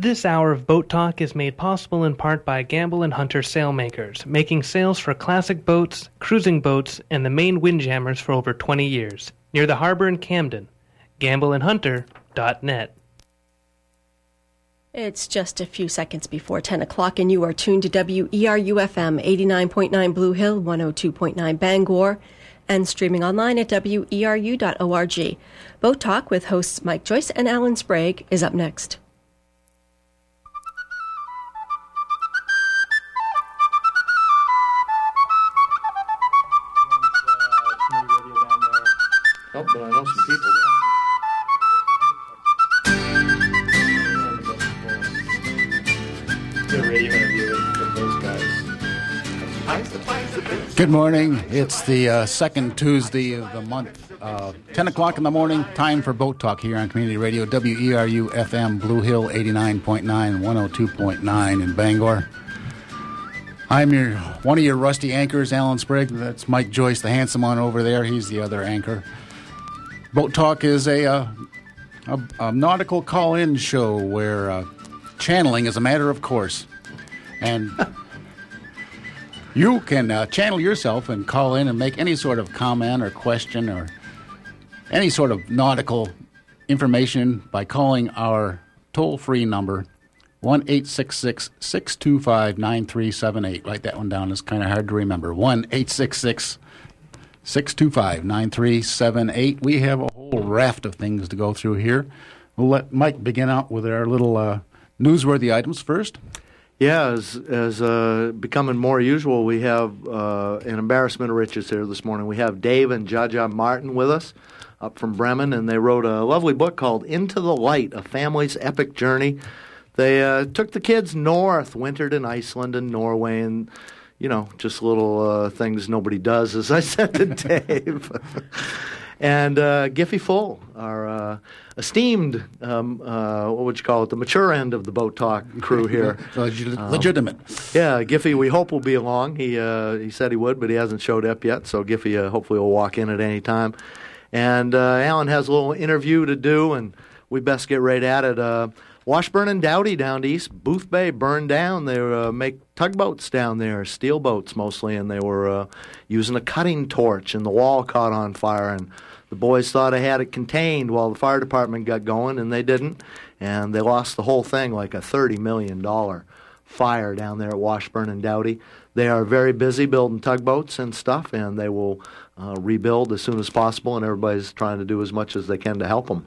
This hour of Boat Talk is made possible in part by Gambell and Hunter Sailmakers, making sails for classic boats, cruising boats, and the Maine windjammers for over 20 years. Near the harbor in Camden. GambellandHunter.net. It's just a few seconds before 10 o'clock, and you are tuned to WERUFM 89.9 Blue Hill, 102.9 Bangor, and streaming online at weru.org. Boat Talk with hosts Mike Joyce and Alan Sprague is up next. Good morning. It's the uh, second Tuesday of the month, uh, 10 o'clock in the morning. Time for Boat Talk here on Community Radio, WERU FM, Blue Hill 89.9, 102.9 in Bangor. I'm your one of your rusty anchors, Alan Sprague. That's Mike Joyce, the handsome one over there. He's the other anchor. Boat Talk is a, uh, a, a nautical call in show where uh, channeling is a matter of course. And you can uh, channel yourself and call in and make any sort of comment or question or any sort of nautical information by calling our toll free number. 1 625 9378. Write that one down. It's kind of hard to remember. 1 866 625 9378. We have a whole raft of things to go through here. We'll let Mike begin out with our little uh, newsworthy items first. Yeah, as as uh, becoming more usual, we have uh, an embarrassment of riches here this morning. We have Dave and Jaja Martin with us up from Bremen, and they wrote a lovely book called Into the Light: A Family's Epic Journey. They uh, took the kids north, wintered in Iceland and Norway, and you know, just little uh, things nobody does, as I said to Dave. And uh, Giffy Full, our uh, esteemed, um, uh, what would you call it, the mature end of the boat talk crew here. Legit- legitimate. Yeah, Giffy, we hope will be along. He uh, he said he would, but he hasn't showed up yet. So Giffy uh, hopefully will walk in at any time. And uh, Alan has a little interview to do, and we best get right at it. Uh, Washburn and Doughty down east, Boothbay burned down. They uh, make tugboats down there, steel boats mostly, and they were uh, using a cutting torch, and the wall caught on fire. And the boys thought they had it contained while the fire department got going, and they didn't. And they lost the whole thing, like a $30 million fire down there at Washburn and Doughty. They are very busy building tugboats and stuff, and they will uh, rebuild as soon as possible, and everybody's trying to do as much as they can to help them.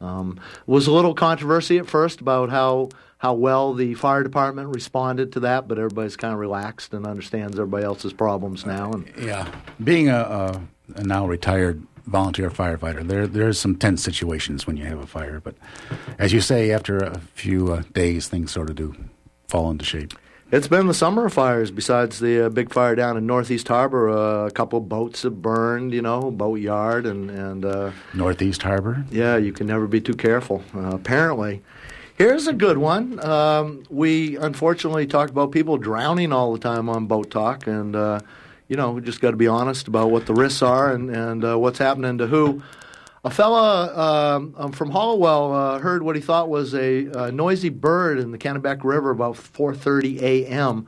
Um, was a little controversy at first about how how well the fire department responded to that, but everybody's kind of relaxed and understands everybody else's problems now. And Yeah, being a, a, a now retired volunteer firefighter, there there's some tense situations when you have a fire. But as you say, after a few uh, days, things sort of do fall into shape. It's been the summer of fires. Besides the uh, big fire down in Northeast Harbor, uh, a couple of boats have burned. You know, boat yard and and uh, Northeast Harbor. yeah, you can never be too careful. Uh, apparently, here's a good one. Um, we unfortunately talk about people drowning all the time on boat talk, and uh, you know, we just got to be honest about what the risks are and and uh, what's happening to who. A fella um, um, from Hallowell uh, heard what he thought was a, a noisy bird in the Kennebec River about 4:30 a.m.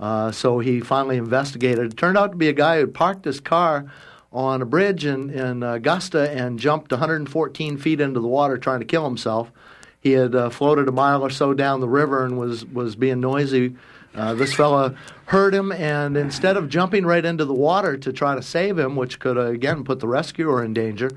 Uh, so he finally investigated. It turned out to be a guy who parked his car on a bridge in, in Augusta and jumped 114 feet into the water trying to kill himself. He had uh, floated a mile or so down the river and was, was being noisy. Uh, this fella heard him, and instead of jumping right into the water to try to save him, which could uh, again put the rescuer in danger,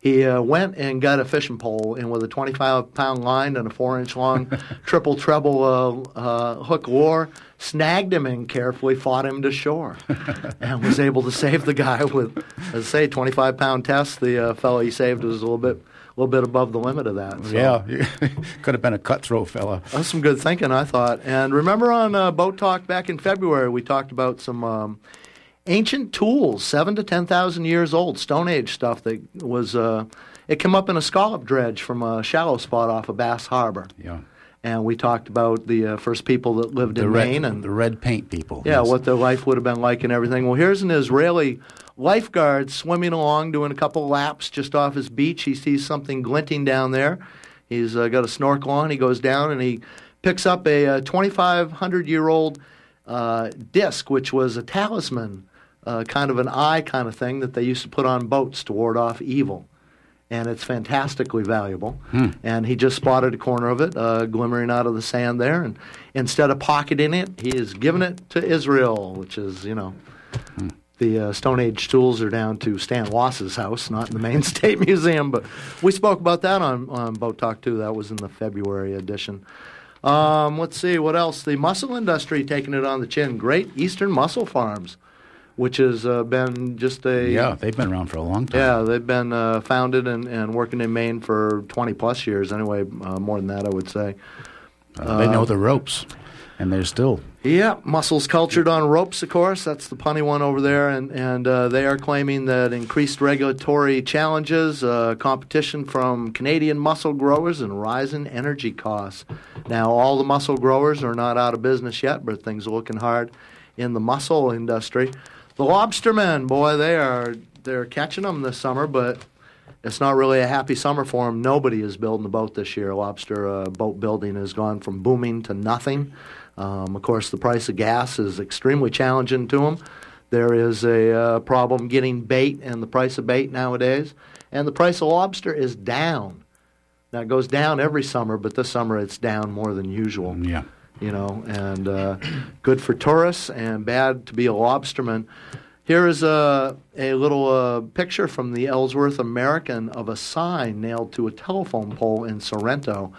he uh, went and got a fishing pole and with a 25 pound line and a four inch long triple treble uh, uh, hook lure, snagged him and carefully fought him to shore and was able to save the guy with, as I say, 25 pound test. The uh, fellow he saved was a little bit. A little bit above the limit of that. So. Yeah, could have been a cutthroat fella. That's some good thinking, I thought. And remember on uh, Boat Talk back in February, we talked about some um, ancient tools, seven to ten thousand years old, Stone Age stuff that was. Uh, it came up in a scallop dredge from a shallow spot off of Bass Harbor. Yeah, And we talked about the uh, first people that lived the in red, Maine and the red paint people. yeah, Yes. what their life would have been like and everything. Well, here's an Israeli lifeguard swimming along, doing a couple laps just off his beach. He sees something glinting down there. He's uh, got a snorkel on. He goes down and he picks up a, a 2,500 year old uh, disc, which was a talisman, uh, kind of an eye kind of thing that they used to put on boats to ward off evil. And it's fantastically valuable. And he just spotted a corner of it uh, glimmering out of the sand there. And instead of pocketing it, he has given it to Israel, which is, you know, the uh, Stone Age tools are down to Stan Wass's house, not in the Maine state museum. But we spoke about that on, on Boat Talk too. That was in the February edition. Um, let's see what else. The mussel industry taking it on the chin. Great Eastern Mussel Farms, which has uh, been just a Yeah, they've been around for a long time. yeah, they've been uh, founded and, and working in Maine for 20 plus years. Anyway, uh, more than that, I would say. Uh, they know the ropes, and they're still. Yeah, mussels cultured on ropes, of course. That's the punny one over there, and and uh, they are claiming that increased regulatory challenges, uh, competition from Canadian mussel growers, and rising energy costs. Now, all the mussel growers are not out of business yet, but things are looking hard in the mussel industry. The lobstermen, boy, they are they're catching them this summer, but it's not really a happy summer for them. Nobody is building a boat this year. Lobster uh, boat building has gone from booming to nothing. Um, of course, the price of gas is extremely challenging to them. There is a uh, problem getting bait and the price of bait nowadays. And the price of lobster is down. Now, it goes down every summer, but this summer it's down more than usual Yeah. you know, and uh, good for tourists and bad to be a lobsterman. Here is a, a little uh, picture from the Ellsworth American of a sign nailed to a telephone pole in Sorrento.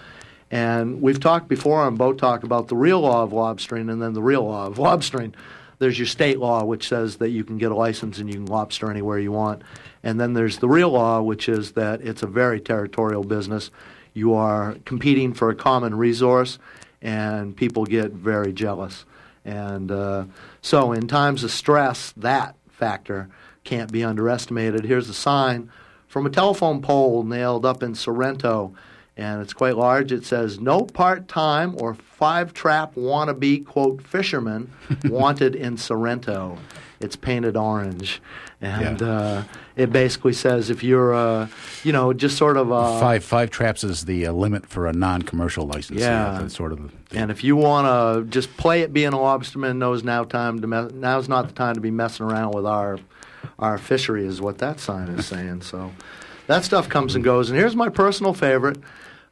And we've talked before on Boat Talk about the real law of lobstering and then the real law of lobstering. There's your state law, which says that you can get a license and you can lobster anywhere you want. And then there's the real law, which is that it's a very territorial business. You are competing for a common resource, and people get very jealous. And uh, so, in times of stress, that factor can't be underestimated. Here's a sign from a telephone pole nailed up in Sorrento, and it's quite large. It says, No part time or five trap wannabe, quote, fisherman wanted in Sorrento. It's painted orange. And Yeah. uh, it basically says if you're, uh, you know, just sort of a. Five five traps is the uh, limit for a non-commercial license. Yeah. that's sort of. And if you want to just play it being a lobsterman, knows now time to me- now's not the time to be messing around with our our fishery is what that sign is saying. So that stuff comes and goes. And here's my personal favorite.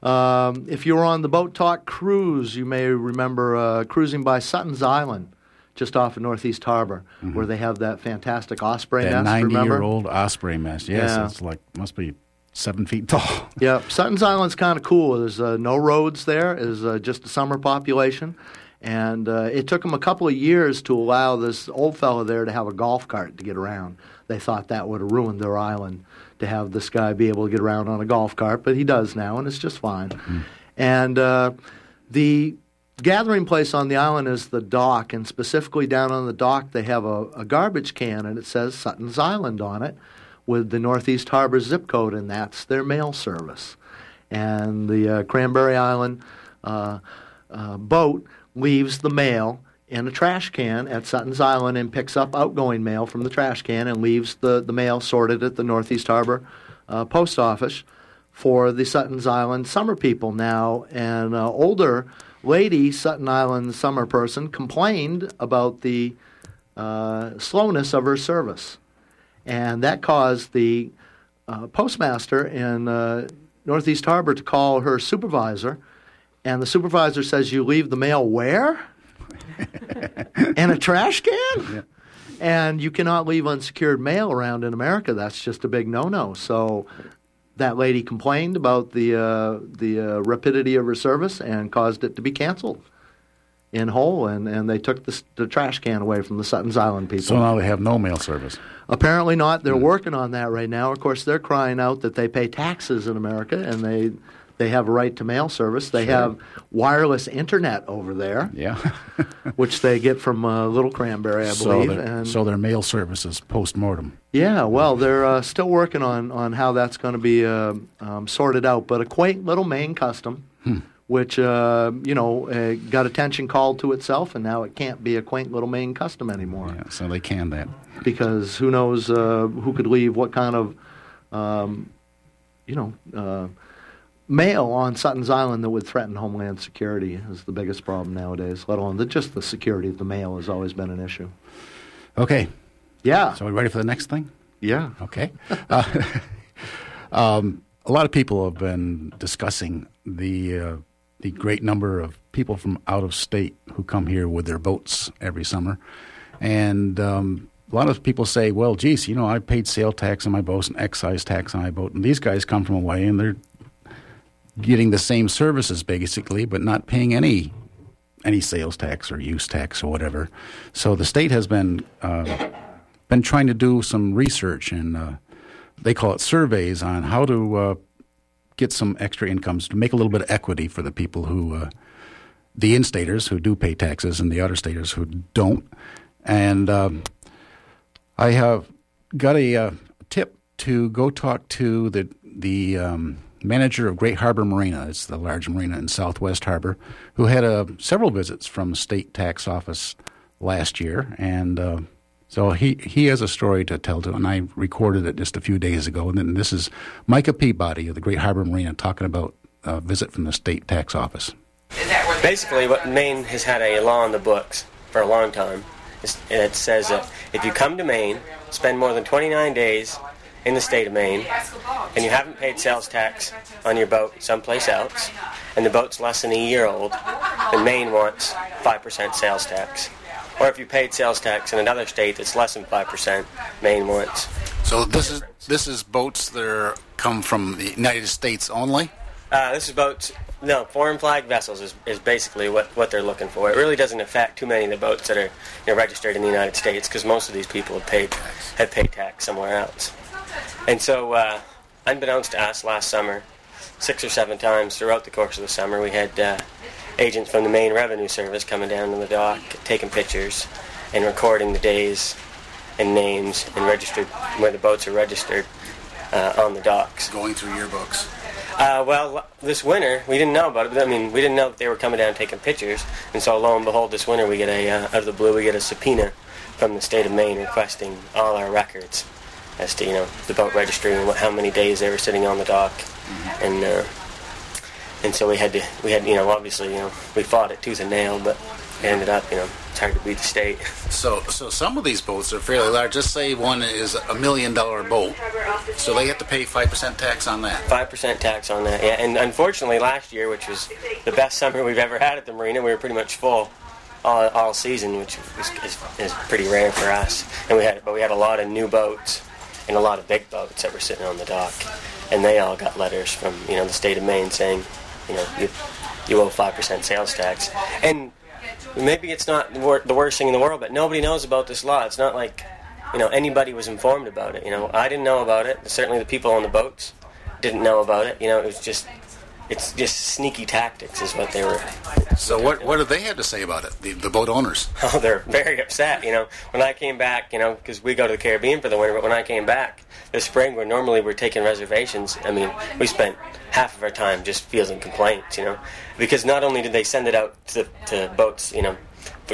Um, if you were on the Boat Talk cruise, you may remember uh, cruising by Sutton's Island, just off of Northeast Harbor, where they have that fantastic osprey That nest. Ninety-year-old osprey nest. Yes, Yeah. it's like must be seven feet tall. Yeah, Sutton's Island's kind of cool. There's uh, no roads there. There's uh, just a summer population, and uh, it took them a couple of years to allow this old fellow there to have a golf cart to get around. They thought that would have ruined their island to have this guy be able to get around on a golf cart, but he does now, and it's just fine. And uh, the gathering place on the island is the dock, and specifically down on the dock, they have a, a garbage can, and it says Sutton's Island on it with the Northeast Harbor zip code, and that's their mail service. And the uh, Cranberry Island uh, uh, boat leaves the mail in a trash can at Sutton's Island and picks up outgoing mail from the trash can and leaves the, the mail sorted at the Northeast Harbor uh, post office for the Sutton's Island summer people now. An uh, older lady, Sutton Island summer person, complained about the uh, slowness of her service. And that caused the uh, postmaster in uh, Northeast Harbor to call her supervisor. And the supervisor says, You leave the mail where? in a trash can? And you cannot leave unsecured mail around in America. That's just a big no no. So that lady complained about the, uh, the uh, rapidity of her service and caused it to be canceled in whole. And, and they took the, the trash can away from the Sutton's Island people. So now they have no mail service. Apparently not. They're working on that right now. Of course, they're crying out that they pay taxes in America and they they have a right to mail service. They have wireless internet over there, Yeah. which they get from uh, Little Cranberry, I so, believe. and so their mail service is post-mortem. yeah, well, they're uh, still working on on how that's going to be uh, um, sorted out. But a quaint little Maine custom. Which uh, you know uh, got attention called to itself, and now it can't be a quaint little Maine custom anymore Yeah, so they can that. because who knows uh, who could leave what kind of, um, you know, mail on Sutton's Island that would threaten homeland security is the biggest problem nowadays. Let alone the, just the security of the mail has always been an issue. Okay. Yeah. So, are we ready for the next thing? Yeah. Okay. Uh, um, a lot of people have been discussing the uh, the great number of people from out of state who come here with their boats every summer, and um, a lot of people say, "Well, geez, you know, I paid sale tax on my boat and excise tax on my boat, and these guys come from away and they're getting the same services basically, but not paying any any sales tax or use tax or whatever." So the state has been uh, been trying to do some research and uh, they call it surveys on how to uh, get some extra incomes to make a little bit of equity for the people who, uh, the in-staters who do pay taxes and the out-of-staters who don't. And um, I have got a uh, tip to go talk to the the um, manager of Great Harbor Marina. It's the large marina in Southwest Harbor, who had uh, several visits from the state tax office last year, and uh, so he, he has a story to tell to, and I recorded it just a few days ago. And then this is Micah Peabody of the Great Harbor Marina talking about a visit from the state tax office. Basically, what Maine has had a law in the books for a long time. It says that if you come to Maine, spend more than 29 days in the state of Maine, and you haven't paid sales tax on your boat someplace else, and the boat's less than a year old, then Maine wants 5% sales tax or if you paid sales tax in another state that's less than five percent, Maine wants. So this is this is boats that are, come from the United States only. Uh, this is boats. No, foreign flag vessels is, is basically what, what they're looking for. It really doesn't affect too many of the boats that are you know, registered in the United States because most of these people have paid have paid tax somewhere else. And so, uh, unbeknownst to us, last summer, six or seven times throughout the course of the summer, we had uh, agents from the Maine Revenue Service coming down to the dock, taking pictures, and recording the days and names and registered where the boats are registered uh, on the docks. Going through yearbooks. Uh, well, this winter we didn't know about it. But, I mean, we didn't know that they were coming down taking pictures, and so lo and behold, this winter we get a uh, out of the blue we get a subpoena from the state of Maine requesting all our records as to you know the boat registry and what, how many days they were sitting on the dock, mm-hmm. and uh, and so we had to we had you know obviously you know we fought it tooth and nail, but it ended up you know it's hard to beat the state. So so some of these boats are fairly large. Just say one is a million dollar boat, so they have to pay five percent tax on that. Five percent tax on that, yeah. And unfortunately, last year, which was the best summer we've ever had at the marina, we were pretty much full. All, all season, which is, is, is pretty rare for us, and we had, but we had a lot of new boats and a lot of big boats that were sitting on the dock, and they all got letters from you know the state of Maine saying, you know, you, you owe 5% sales tax. And maybe it's not the worst thing in the world, but nobody knows about this law. It's not like, you know, anybody was informed about it. You know, I didn't know about it. Certainly the people on the boats didn't know about it. You know, it was just, it's just sneaky tactics is what they were. So what what did they have to say about it? The, the boat owners? Oh, they're very upset. You know, when I came back, you know, because we go to the Caribbean for the winter, but when I came back this spring, where normally we're taking reservations, I mean, we spent half of our time just fielding complaints, you know, because not only did they send it out to, to boats, you know,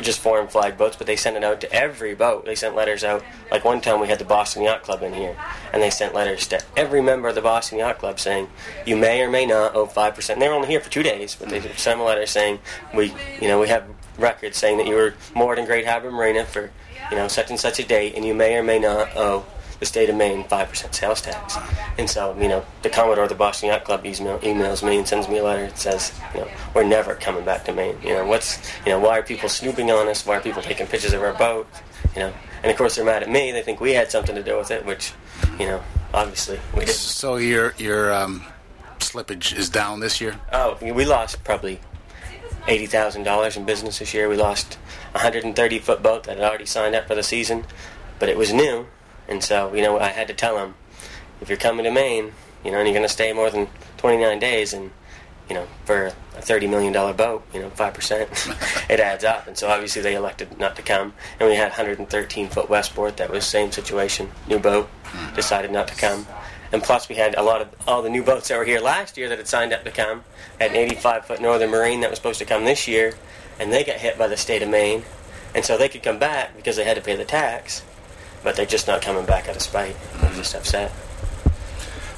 just foreign flag boats, but they sent it out to every boat. They sent letters out. Like one time we had the Boston Yacht Club in here, and they sent letters to every member of the Boston Yacht Club saying, you may or may not owe 5%. And they were only here for two days, but they sent a letter saying, we, you know, we have records saying that you were moored in Great Harbor Marina for, you know, such and such a date, and you may or may not owe the state of Maine 5% sales tax. And so, you know, the Commodore of the Boston Yacht Club email, emails me and sends me a letter that says, you know, we're never coming back to Maine. You know, what's, you know, why are people snooping on us? Why are people taking pictures of our boat? You know, and of course they're mad at me. They think we had something to do with it, which, you know, obviously we didn't. So your your um, slippage is down this year? Oh, we lost probably eighty thousand dollars in business this year. We lost a hundred and thirty foot boat that had already signed up for the season, but it was new, and so, you know, I had to tell him, if you're coming to Maine, you know, and you're going to stay more than 29 days, and, you know, for a $30 million boat, you know, 5%, it adds up. And so obviously they elected not to come. And we had 113 foot Westport, that was same situation, new boat, mm-hmm. decided not to come. And plus, we had a lot of all the new boats that were here last year that had signed up to come. Had an 85 foot Northern Marine that was supposed to come this year, and they got hit by the state of Maine. And so they could come back because they had to pay the tax but they're just not coming back out of spite. They're just upset.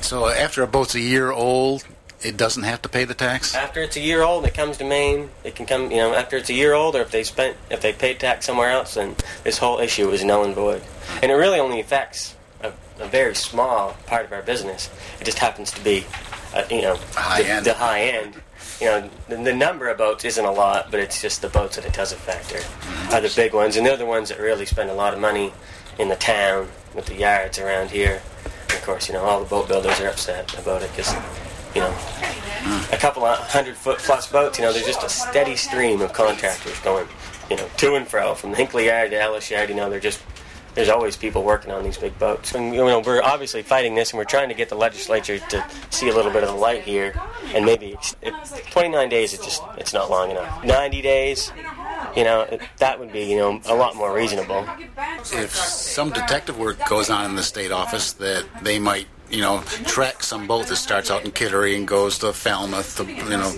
So after a boat's a year old, it doesn't have to pay the tax. After it's a year old, it comes to Maine. It can come, you know, after it's a year old, or if they spent, if they paid tax somewhere else, then this whole issue is null and void. And it really only affects a, a very small part of our business. It just happens to be, uh, you know, high the, end. the high end. You know, the, the number of boats isn't a lot, but it's just the boats that it does affect are, are the big ones, and they're the ones that really spend a lot of money in the town with the yards around here. And of course, you know, all the boat builders are upset about it because, you know, a couple of hundred foot plus boats, you know, there's just a steady stream of contractors going, you know, to and fro from the Hinckley Yard to Ellis Yard. You know, they're just there's always people working on these big boats. And you know, we're obviously fighting this, and we're trying to get the legislature to see a little bit of the light here, and maybe it, 29 days. It's just it's not long enough. 90 days. You know, that would be, you know, a lot more reasonable. If some detective work goes on in the state office, that they might, you know, track some boat that starts out in Kittery and goes to Falmouth, to, you know,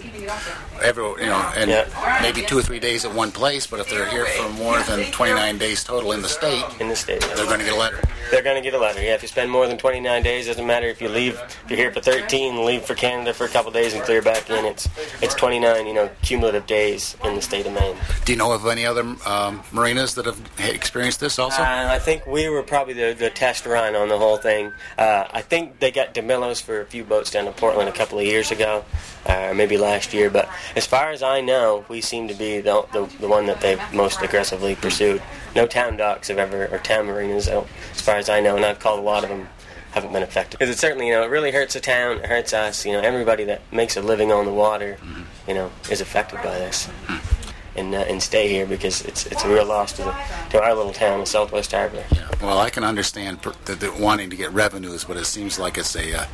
every, you know, and Yeah. maybe two or three days at one place. But if they're here for more than 29 days total in the state, In the state, they're going to get a letter. they're going to get a letter. Yeah, if you spend more than 29 days, it doesn't matter if you leave. If you're here for 13, leave for Canada for a couple days and clear back in. It's it's 29, you know, cumulative days in the state of Maine. Do you know of any other um, marinas that have experienced this also? Uh, I think we were probably the, the test run on the whole thing. Uh, I think they got DeMillos for a few boats down to Portland a couple of years ago, uh, or maybe last year. But as far as I know, we seem to be the, the, the one that they've most aggressively pursued. No town docks have ever, or town marinas, as far as I know, and I've called a lot of them. Haven't been affected because it certainly, you know, it really hurts the town. It hurts us. You know, everybody that makes a living on the water, mm-hmm. you know, is affected by this mm-hmm. And uh, and stay here because it's it's a real loss to the to our little town of Southwest Harbor. Yeah. Well, I can understand per- that they're wanting to get revenues, but it seems like it's a, uh,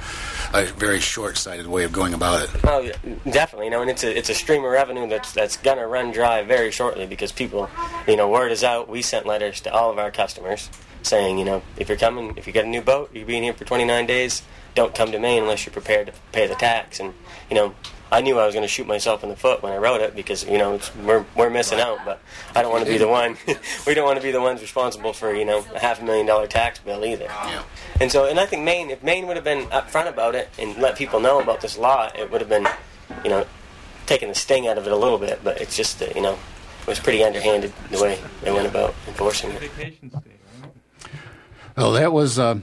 a very short-sighted way of going about it. Oh, definitely. You know, and it's a it's a stream of revenue that's that's gonna run dry very shortly because people, you know, word is out. We sent letters to all of our customers saying, you know, if you're coming, if you get a new boat, you're being here for 29 days. Don't come to Maine unless you're prepared to pay the tax. And you know, I knew I was going to shoot myself in the foot when I wrote it because you know it's, we're we're missing out. But I don't want to be the one. we don't want to be the ones responsible for you know a half a million dollar tax bill either. Yeah. And so, and I think Maine, if Maine would have been upfront about it and let people know about this law, it would have been, you know, taking the sting out of it a little bit. But it's just that you know, it was pretty underhanded the way they went about enforcing it. Vacation? Well, that was uh,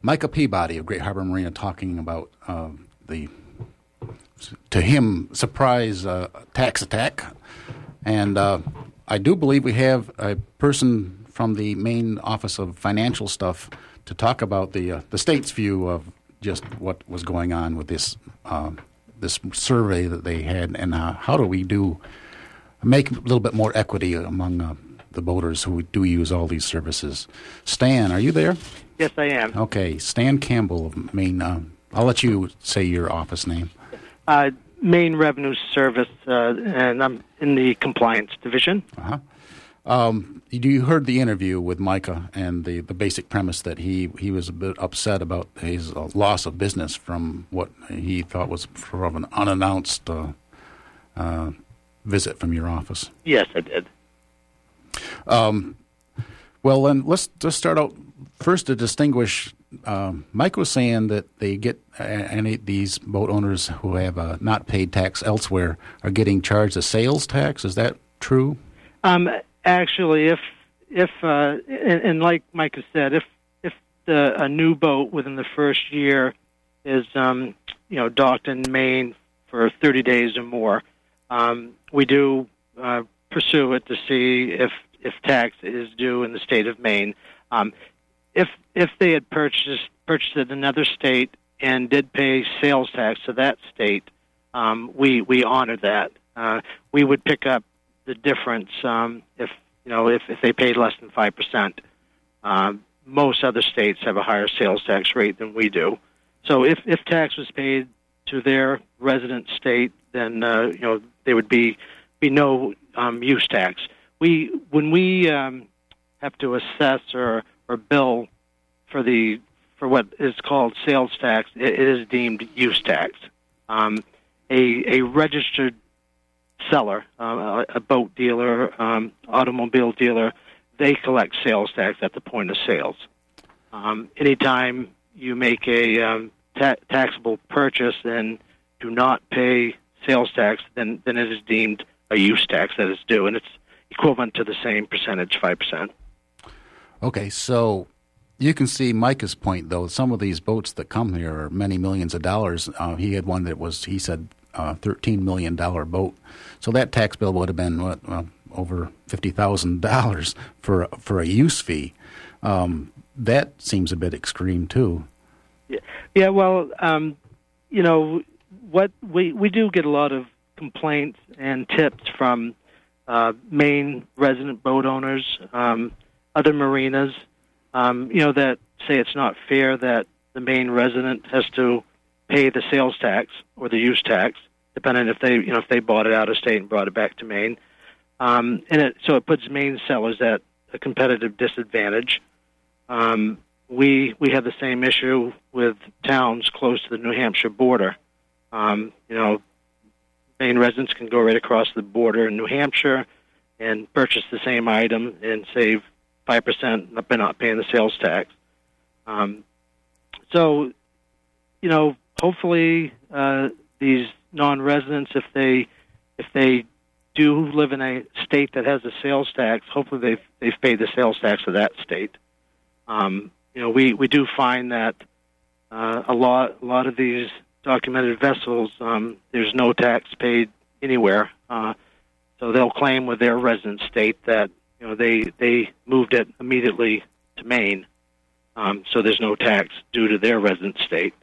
Micah Peabody of Great Harbor Marina talking about uh, the, to him, surprise uh, tax attack. And uh, I do believe we have a person from the Maine office of financial stuff to talk about the uh, the state's view of just what was going on with this uh, this survey that they had, and uh, how do we do make a little bit more equity among uh, the boaters who do use all these services. Stan, are you there? Yes, I am. Okay, Stan Campbell of Maine. Uh, I'll let you say your office name. Uh, Maine Revenue Service, uh, and I'm in the compliance division. Uh-huh. Um, you- heard the interview with Micah and the, the basic premise that he, he was a bit upset about his uh, loss of business from what he thought was from an unannounced uh, uh, visit from your office. Yes, I did. Well, then let's just start out first to distinguish. Um, Mike was saying that they get uh, any these boat owners who have uh, not paid tax elsewhere are getting charged a sales tax. Is that true? Um, actually, if if uh, and, and like Micah said, if if the, a new boat within the first year is um, you know docked in Maine for 30 days or more, um, we do uh, pursue it to see if if tax is due in the state of Maine. Um, if if they had purchased purchased it in another state and did pay sales tax to that state, um, we we honor that. Uh, we would pick up the difference um, if you know if, if they paid less than five percent. Um, most other states have a higher sales tax rate than we do. So if if tax was paid to their resident state, then uh, you know there would be be no um, use tax. We when we um, have to assess or or bill for the for what is called sales tax, it, is deemed use tax. Um, a a registered seller, uh, a boat dealer, um, automobile dealer, they collect sales tax at the point of sales. Um, anytime you make a um, ta- taxable purchase, then do not pay sales tax, then then it is deemed a use tax that is due, and it's equivalent to the same percentage, five percent. Okay, so you can see Micah's point, though. Some of these boats that come here are many millions of dollars. Uh, he had one that was, he said, uh, $13 million boat. So that tax bill would have been, what, over $50,000 for, for a use fee. Um, that seems a bit extreme, too. Yeah, yeah well, um, you know, what we, we do get a lot of complaints and tips from uh, Maine resident boat owners, um, other marinas, um, you know, that say it's not fair that the Maine resident has to pay the sales tax or the use tax, depending if they, you know, if they bought it out of state and brought it back to Maine. Um, and it, so it puts Maine sellers at a competitive disadvantage. Um, we we have the same issue with towns close to the New Hampshire border. Um, you know, Maine residents can go right across the border in New Hampshire and purchase the same item and save five percent by not paying the sales tax. Um, so, you know, hopefully uh, these non-residents, if they if they do live in a state that has a sales tax, hopefully they've they've paid the sales tax of that state. Um, you know, we we do find that uh, a lot a lot of these documented vessels, um, there's no tax paid anywhere. Uh, so they'll claim with their resident state that you know they they moved it immediately to Maine, um, so there's no tax due to their resident state.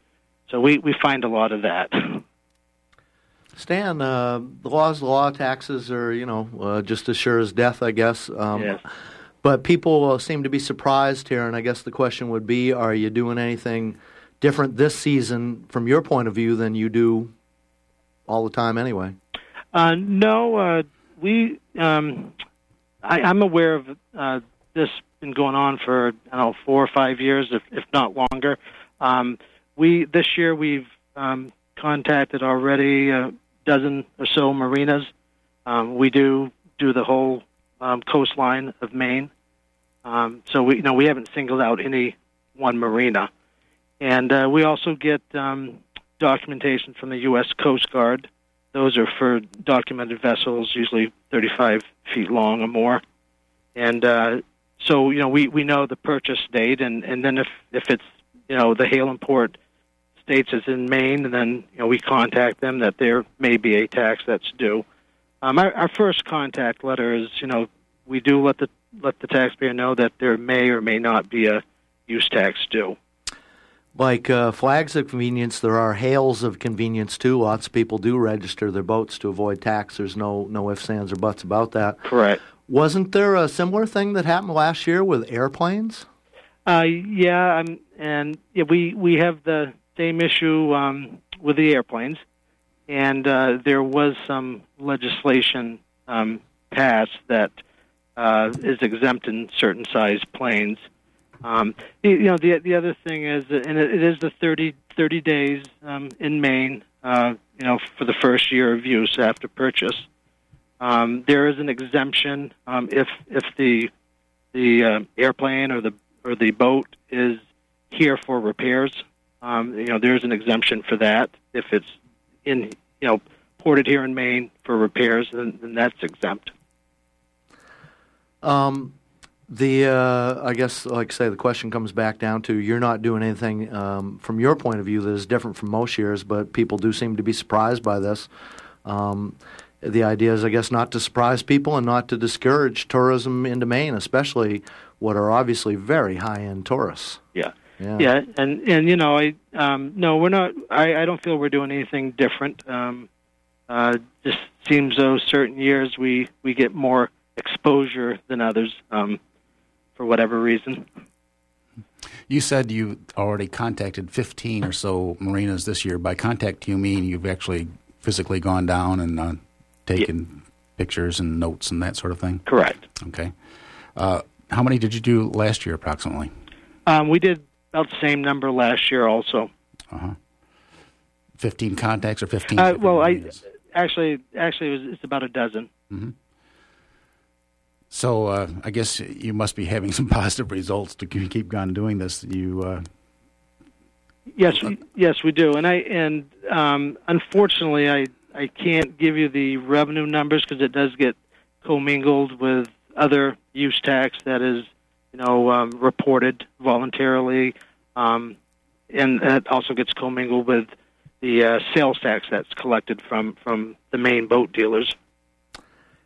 So we we find a lot of that. Stan, uh, the laws, the law, taxes are you know uh, just as sure as death, I guess. Um, yes. But people uh, seem to be surprised here, and I guess the question would be: Are you doing anything different this season, from your point of view, than you do all the time anyway? Uh, no, uh, we. Um, I, I'm aware of uh, this been going on for I don't know four or five years, if, if not longer. Um, we this year we've um, contacted already a dozen or so marinas. Um, we do do the whole um, coastline of Maine, um, so we you know we haven't singled out any one marina, and uh, we also get um, documentation from the U.S. Coast Guard. Those are for documented vessels, usually 35 feet long or more. And uh, so, you know, we, we know the purchase date, and, and then if, if it's, you know, the hailing port states it's in Maine, then, you know, we contact them that there may be a tax that's due. Um, our, our first contact letter is, you know, we do let the let the taxpayer know that there may or may not be a use tax due. Like uh, flags of convenience, there are hails of convenience too. Lots of people do register their boats to avoid tax. There's no no ifs, ands, or buts about that. Correct. Wasn't there a similar thing that happened last year with airplanes? Uh, yeah, um, and yeah, we we have the same issue um, with the airplanes, and uh, there was some legislation um, passed that uh, is exempting certain size planes. Um, you know, the the other thing is, and it, it is the 30, 30 days um, in Maine. Uh, you know, for the first year of use after purchase. Um, there is an exemption um, if if the the uh, airplane or the or the boat is here for repairs. Um, you know, there's an exemption for that. If it's in you know ported here in Maine for repairs, then, then that's exempt. Um, the uh, I guess, like I say, the question comes back down to you're not doing anything um, from your point of view that is different from most years, but people do seem to be surprised by this. Um, the idea is, I guess, not to surprise people and not to discourage tourism into Maine, especially what are obviously very high-end tourists. Yeah. Yeah. Yeah, and and you know, I um, no, we're not. I, I don't feel we're doing anything different. Um, uh, just seems though certain years we we get more exposure than others um, for whatever reason. You said you already contacted 15 or so marinas this year. By contact, you mean you've actually physically gone down and uh, taken pictures and notes and that sort of thing? Correct. Okay. Uh, how many did you do last year, approximately? Um, we did about the same number last year, also. Uh huh. 15 contacts or 15? Uh, well, I actually actually it was, it's about a dozen. So uh, I guess you must be having some positive results to keep on doing this. You uh, Yes, we, yes, we do. And I and um, unfortunately, I I can't give you the revenue numbers because it does get commingled with other use tax that is, you know, um, reported voluntarily, um, and that also gets commingled with the uh, sales tax that's collected from from the Maine boat dealers.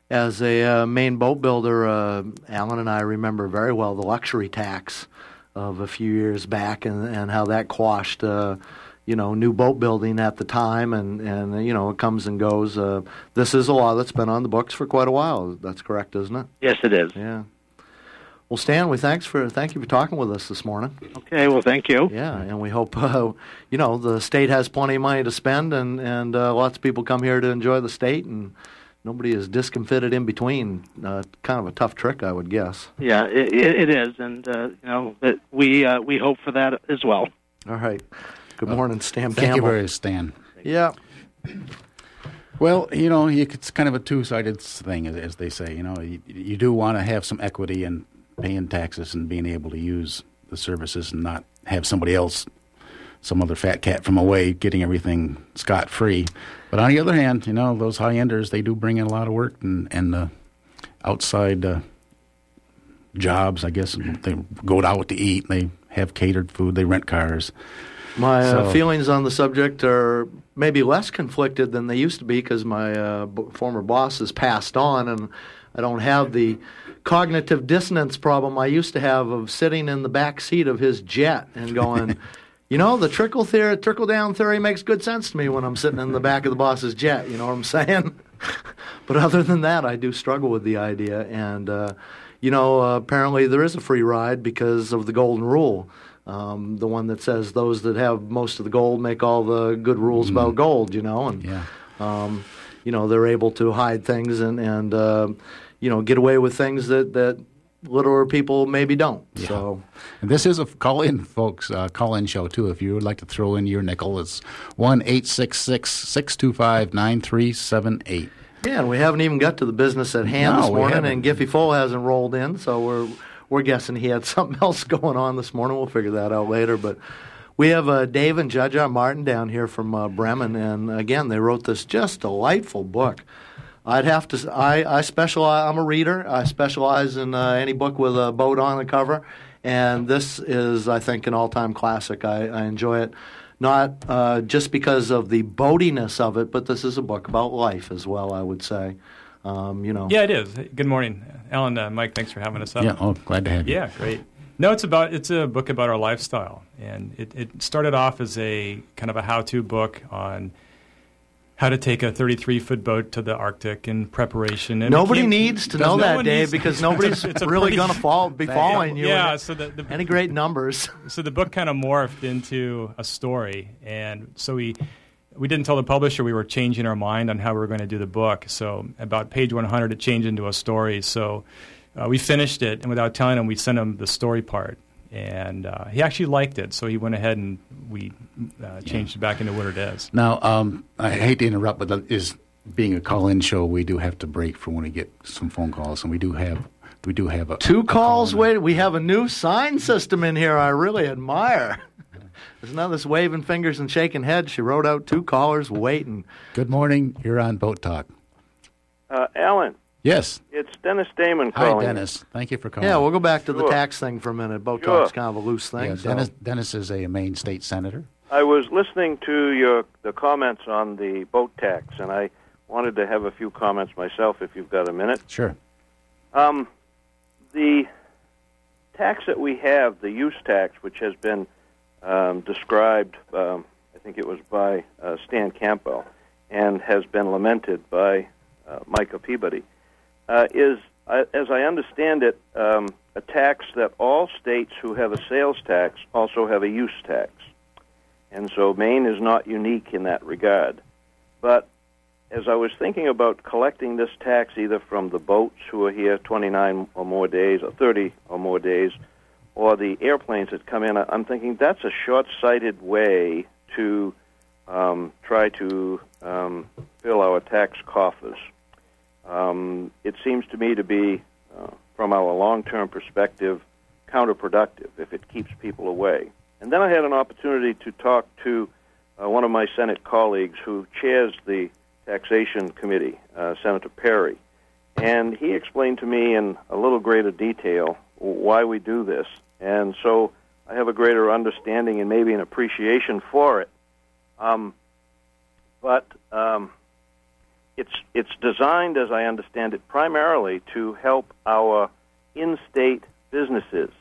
As a uh, Maine boat builder, uh, Alan and I remember very well the luxury tax of a few years back and, and how that quashed, uh, you know, new boat building at the time. And, and you know, it comes and goes. Uh, this is a law that's been on the books for quite a while. That's correct, isn't it? Yes, it is. Yeah. Well, Stan, we thanks for thank you for talking with us this morning. Okay, well, thank you. Yeah, and we hope uh, you know the state has plenty of money to spend, and and uh, lots of people come here to enjoy the state, and nobody is discomfited in between. Uh, kind of a tough trick, I would guess. Yeah, it, it is, and uh, you know that we uh, we hope for that as well. All right. Good morning, Stan Thank Campbell. you very much, Stan. Yeah. Well, you know, it's kind of a two-sided thing, as, as they say. You know, you, you do want to have some equity in paying taxes and being able to use the services and not have somebody else, some other fat cat from away, getting everything scot-free. But on the other hand, you know, those high-enders, they do bring in a lot of work and, and uh, outside uh, jobs, I guess. They go out to eat, they have catered food, they rent cars. My uh, feelings on the subject are maybe less conflicted than they used to be because my uh, b- former boss has passed on, and I don't have the cognitive dissonance problem I used to have of sitting in the back seat of his jet and going. You know, the trickle theory, trickle down theory makes good sense to me when I'm sitting in the back of the boss's jet. You know what I'm saying? but other than that, I do struggle with the idea. And, uh, you know, uh, apparently there is a free ride because of the golden rule. Um, the one that says those that have most of the gold make all the good rules about gold, you know, and Yeah. um, you know they're able to hide things and and uh, you know get away with things that that littler people maybe don't. So And this is a call in, folks, uh, call in show, too. If you would like to throw in your nickel, it's 1 866 625 9378. yeah, and we haven't even got to the business at hand No, this morning, and Giffy Full hasn't rolled in, so we're we're guessing he had something else going on this morning. We'll figure that out later, but. We have uh, Dave and Jaja Martin down here from uh, Bremen, and again, they wrote this just delightful book. I'd have to. I, I specialize. I'm a reader. I specialize in uh, any book with a boat on the cover, and this is, I think, an all-time classic. I, I enjoy it, not uh, just because of the boatiness of it, but this is a book about life as well. I would say, um, you know. Yeah, it is. Good morning, Alan. Uh, Mike, thanks for having us up. Yeah, oh, glad to have you. Yeah, great. No, it's about it's a book about our lifestyle, and it, it started off as a kind of a how-to book on how to take a 33 foot boat to the Arctic in preparation. And Nobody needs to know no that, Dave, because nobody's it's a really going to fall, be following you. Yeah, so the, the any great numbers. so the book kind of morphed into a story, and so we we didn't tell the publisher we were changing our mind on how we were going to do the book. So about page 100, it changed into a story. So uh, we finished it, and without telling them, we sent them the story part, and uh, he actually liked it. So he went ahead and we uh, changed it back into what it is. Now, um, I hate to interrupt, but that is being a call in show, we do have to break for when we get some phone calls, and we do have. We do have a Two a calls. call. Wait, we have a new sign system in here. I really admire. There's none of this waving fingers and shaking heads. She wrote out two callers waiting. Good morning. You're on Boat Talk. Uh, Alan, Yes. it's Dennis Damon calling. Hi. Dennis. Thank you for calling. Yeah, we'll go back to the tax thing for a minute. Boat Sure. talk's kind of a loose thing. Yeah, so- Dennis, Dennis is a Maine state senator. I was listening to your the comments on the boat tax, and I wanted to have a few comments myself. If you've got a minute, Sure. um, the tax that we have, the use tax, which has been um, described, um, I think it was by uh, Stan Campbell, and has been lamented by uh, Micah Peabody, uh, is, uh, as I understand it, um, a tax that all states who have a sales tax also have a use tax. And so Maine is not unique in that regard. But as I was thinking about collecting this tax either from the boats who are here 29 or more days, or 30 or more days, or the airplanes that come in, I'm thinking that's a short-sighted way to um, try to um, fill our tax coffers. Um, it seems to me to be, uh, from our long-term perspective, counterproductive if it keeps people away. And then I had an opportunity to talk to uh, one of my Senate colleagues who chairs the Taxation Committee, uh, Senator Perry. And he explained to me in a little greater detail why we do this. And so I have a greater understanding and maybe an appreciation for it. Um, but um, it's it's designed, as I understand it, primarily to help our in-state businesses,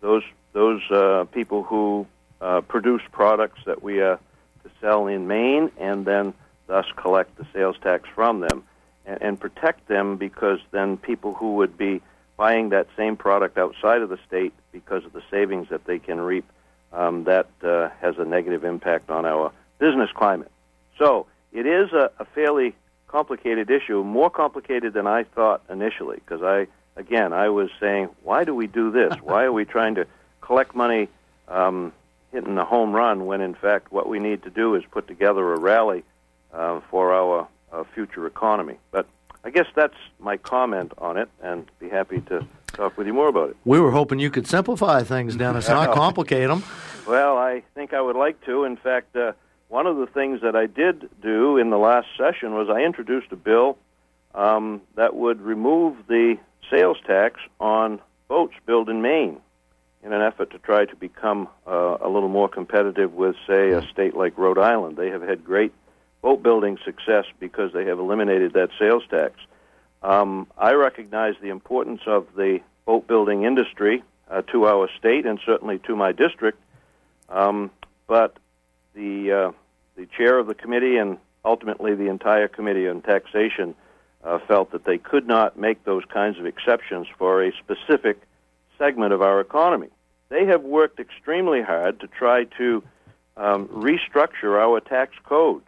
those those uh, people who uh, produce products that we are to sell in Maine, and then thus collect the sales tax from them, and, and protect them because then people who would be buying that same product outside of the state because of the savings that they can reap, um, that uh, has a negative impact on our business climate. So it is a, a fairly complicated issue, more complicated than I thought initially, because I, again, I was saying, why do we do this? why are we trying to collect money um, hitting the home run when, in fact, what we need to do is put together a rally uh, for our uh, future economy? But I guess that's my comment on it, and be happy to talk with you more about it. We were hoping you could simplify things, Dennis, not complicate them. Well, I think I would like to. In fact, uh, one of the things that I did do in the last session was I introduced a bill um, that would remove the sales tax on boats built in Maine in an effort to try to become uh, a little more competitive with, say, a state like Rhode Island. They have had great boat building success because they have eliminated that sales tax. Um, I recognize the importance of the boat building industry uh, to our state and certainly to my district, um, but the uh, the chair of the committee and ultimately the entire committee on taxation uh, felt that they could not make those kinds of exceptions for a specific segment of our economy. They have worked extremely hard to try to um, restructure our tax codes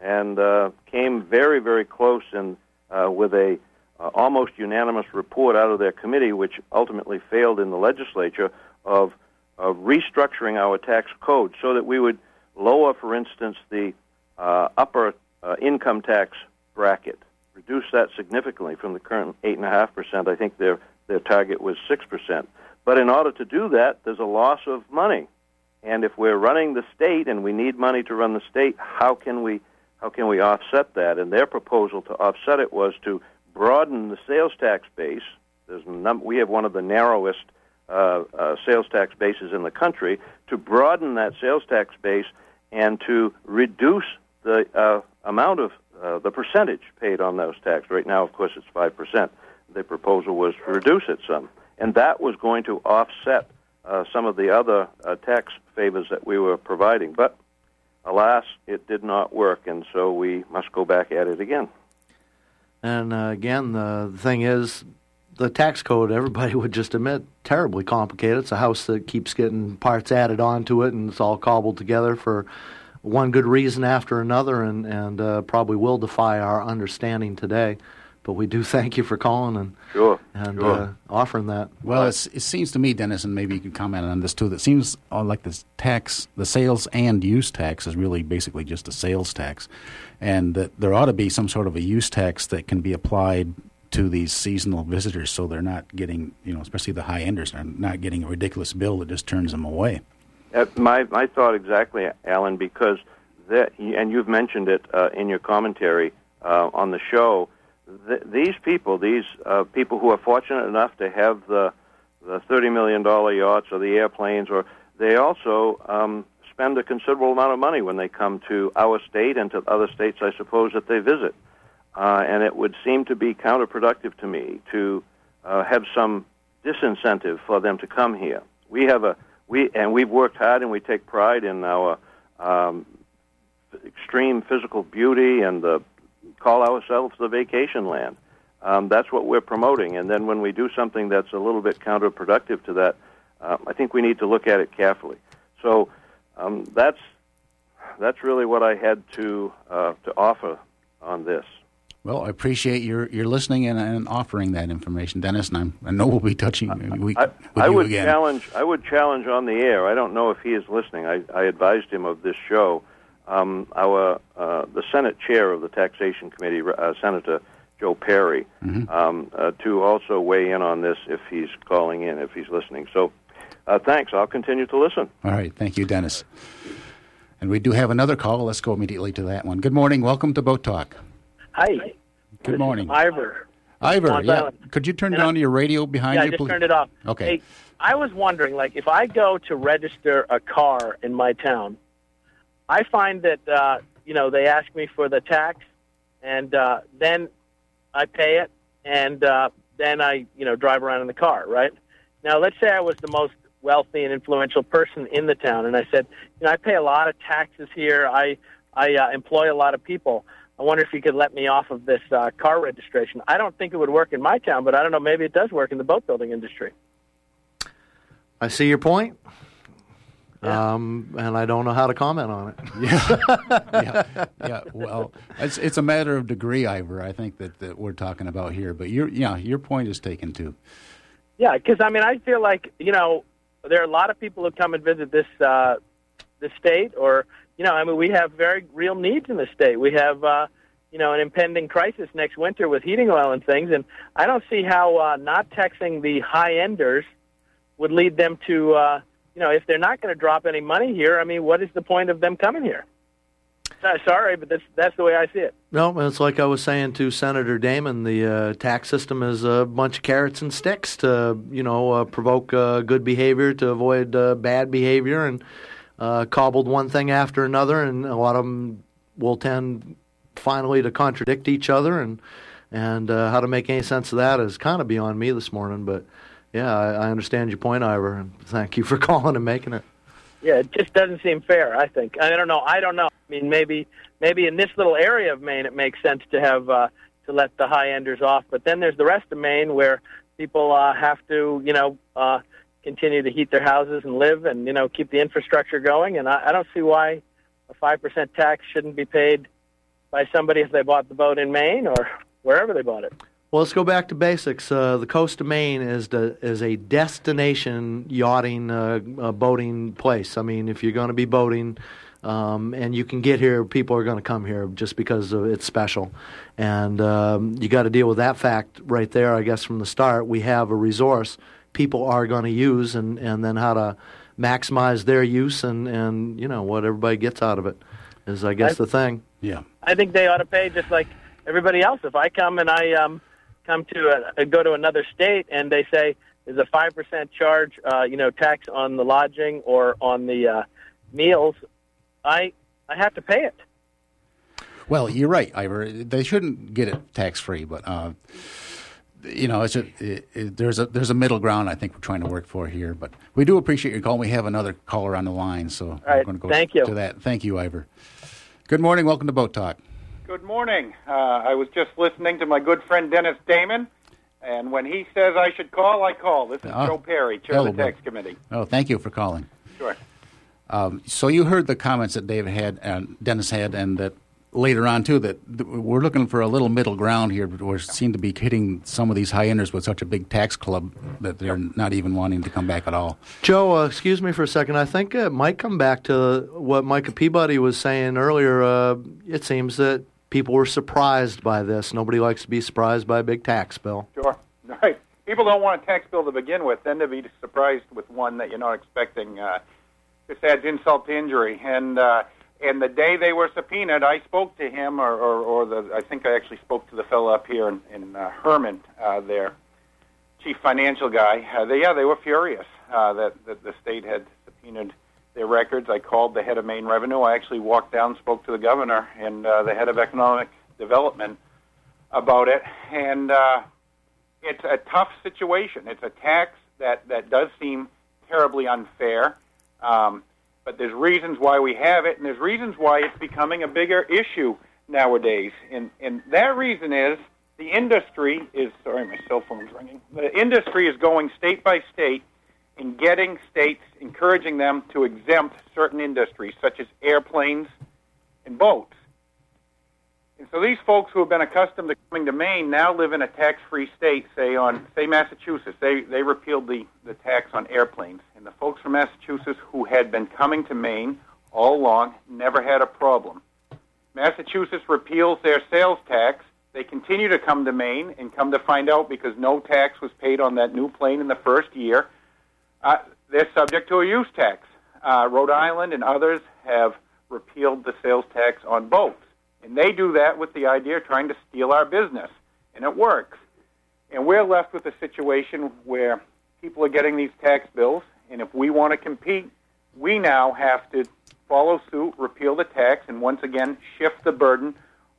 and uh, came very, very close in, uh, with a uh, almost unanimous report out of their committee, which ultimately failed in the legislature, of, of restructuring our tax code so that we would lower, for instance, the uh, upper uh, income tax bracket, reduce that significantly from the current 8.5%. I think their, their target was 6%. But in order to do that, there's a loss of money. And if we're running the state and we need money to run the state, how can we how can we offset that? And their proposal to offset it was to broaden the sales tax base. There's num- we have one of the narrowest uh, uh, sales tax bases in the country. To broaden that sales tax base and to reduce the uh, amount of uh, the percentage paid on those taxes. Right now, of course, it's five percent. The proposal was to reduce it some, and that was going to offset uh, some of the other uh, tax favors that we were providing. But alas, it did not work, and so we must go back at it again. And uh, again, the thing is, the tax code, everybody would just admit, terribly complicated. It's a house that keeps getting parts added onto it, and it's all cobbled together for one good reason after another, and, and uh, probably will defy our understanding today. But we do thank you for calling and sure, and sure. Uh, offering that. Well, it seems to me, Dennis, and maybe you can comment on this too. That seems uh, like the tax, the sales and use tax, is really basically just a sales tax, and that there ought to be some sort of a use tax that can be applied to these seasonal visitors, so they're not getting, you know, especially the high enders, are not getting a ridiculous bill that just turns them away. Uh, my my thought exactly, Alan, because that, and you've mentioned it uh, in your commentary uh, on the show th- these people, these uh, people who are fortunate enough to have the the thirty million dollar yachts or the airplanes, or they also um, spend a considerable amount of money when they come to our state and to other states, I suppose, that they visit. Uh, and it would seem to be counterproductive to me to uh, have some disincentive for them to come here. We have a we and we've worked hard and we take pride in our um, extreme physical beauty and the call ourselves the vacation land. Um, that's what we're promoting. And then when we do something that's a little bit counterproductive to that, uh, I think we need to look at it carefully. So um, that's that's really what I had to uh, to offer on this. Well, I appreciate your, your listening and, and offering that information, Dennis. And I'm, i know we'll be touching we, I, I you would again. challenge. I would challenge on the air. I don't know if he is listening. I, I advised him of this show um, our uh, the Senate chair of the Taxation Committee, uh, Senator Joe Perry, Mm-hmm. um, uh, to also weigh in on this if he's calling in, if he's listening. So Uh, thanks. I'll continue to listen. All right. Thank you, Dennis. And we do have another call. Let's go immediately to that one. Good morning. Welcome to Boat Talk. Hi. Good morning. Ivor. Ivor, Long yeah. Island. Could you turn And down your radio behind yeah, you, I just please? turned it off. Okay. Hey, I was wondering, like, if I go to register a car in my town, I find that uh, you know they ask me for the tax, and uh, then I pay it, and uh, then I you know drive around in the car, right? Now, let's say I was the most wealthy and influential person in the town, and I said, you know, I pay a lot of taxes here. I I uh, employ a lot of people. I wonder if you could let me off of this uh, car registration. I don't think it would work in my town, but I don't know. Maybe it does work in the boat building industry. I see your point. Um, and I don't know how to comment on it. yeah, yeah. Well, it's it's a matter of degree, Ivor. I think that, that we're talking about here. But your yeah, your point is taken too. Yeah, because I mean, I feel like you know there are a lot of people who come and visit this uh, this state, or you know, I mean, we have very real needs in the state. We have uh, you know an impending crisis next winter with heating oil and things, and I don't see how uh, not taxing the high enders would lead them to uh, you know if they're not going to drop any money here. I mean, what is the point of them coming here? Uh, sorry, but that's that's the way I see it. No, it's like I was saying to Senator Damon. The uh, tax system is a bunch of carrots and sticks to, you know, uh, provoke uh, good behavior, to avoid uh, bad behavior, and uh, cobbled one thing after another, and a lot of them will tend finally to contradict each other, and and uh, how to make any sense of that is kind of beyond me this morning. But yeah, I, I understand your point, Ivor, and thank you for calling and making it. Yeah, it just doesn't seem fair. I think. I don't know. I don't know. I mean, maybe maybe in this little area of Maine, it makes sense to have uh, to let the high enders off. But then there's the rest of Maine where people uh, have to, you know, uh, continue to heat their houses and live, and you know, keep the infrastructure going. And I, I don't see why a five percent tax shouldn't be paid by somebody if they bought the boat in Maine or wherever they bought it. Well, let's go back to basics. Uh, the coast of Maine is the, is a destination yachting, uh, uh, boating place. I mean, if you're going to be boating, um, and you can get here, people are going to come here just because it's special, and um, you got to deal with that fact right there. I guess from the start, we have a resource people are going to use, and, and then how to maximize their use, and, and you know what everybody gets out of it is, I guess, I- the thing. Yeah. I think they ought to pay just like everybody else. If I come and I um, come to a, go to another state and they say there's a five percent charge, uh, you know, tax on the lodging or on the uh, meals, I I have to pay it. Well, you're right, Ivor. They shouldn't get it tax free, but uh, you know, it's a, it, it, there's a there's a middle ground I think we're trying to work for here. But we do appreciate your call. We have another caller on the line, so we're going to go thank you. to that. Thank you, Ivor. Good morning. Welcome to Boat Talk. Good morning. Uh, I was just listening to my good friend Dennis Damon, and when he says I should call, I call. This is Ah. Joe Perry, Chair Hello, of the Tax Committee. Oh, thank you for calling. Sure. Um, so you heard the comments that David had, and Dennis had, and that later on too. That we're looking for a little middle ground here. But we seem to be hitting some of these high enders with such a big tax club that they're not even wanting to come back at all. Joe, uh, excuse me for a second. I think it might come back to what Micah Peabody was saying earlier. Uh, it seems that people were surprised by this. Nobody likes to be surprised by a big tax bill. Sure. Right. People don't want a tax bill to begin with, then to be surprised with one that you're not expecting. Uh, this adds insult to injury. And uh, and the day they were subpoenaed, I spoke to him, or, or, or the I think I actually spoke to the fellow up here in, in uh, Herman, uh, their chief financial guy. Uh, they, yeah, they were furious uh, that, that the state had subpoenaed their records. I called the head of Maine Revenue. I actually walked down, spoke to the governor and uh, the head of economic development about it, and. Uh, it's a tough situation. It's a tax that, that does seem terribly unfair. Um, but there's reasons why we have it, and there's reasons why it's becoming a bigger issue nowadays. And, and that reason is the industry is sorry, my cell phone's ringing. The industry is going state by state and getting states, encouraging them to exempt certain industries, such as airplanes and boats. And so these folks who have been accustomed to coming to Maine now live in a tax-free state, say on say Massachusetts. They they repealed the, the tax on airplanes. And the folks from Massachusetts who had been coming to Maine all along never had a problem. Massachusetts repeals their sales tax. They continue to come to Maine and come to find out because no tax was paid on that new plane in the first year. Uh, they're subject to a use tax. Uh, Rhode Island and others have repealed the sales tax on boats. And they do that with the idea of trying to steal our business. And it works. And we're left with a situation where people are getting these tax bills, and if we want to compete, we now have to follow suit, repeal the tax, and once again shift the burden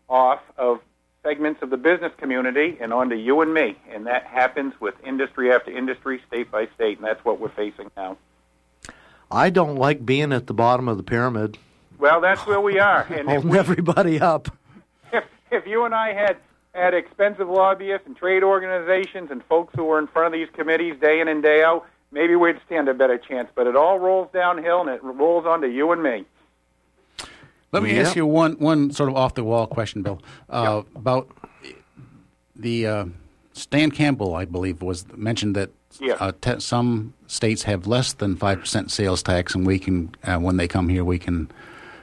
off of segments of the business community and onto you and me. And that happens with industry after industry, state by state, and that's what we're facing now. I don't like being at the bottom of the pyramid, Well, that's where we are. And holding we, everybody up. if, if you and I had had expensive lobbyists and trade organizations and folks who were in front of these committees day in and day out, maybe we'd stand a better chance. But it all rolls downhill, and it rolls onto you and me. Let me Yep. ask you one one sort of off the wall question, Bill, uh, about the uh, Stan Campbell, I believe, was mentioned that Yeah. uh, te- some states have less than five percent sales tax, and we can, uh, when they come here, we can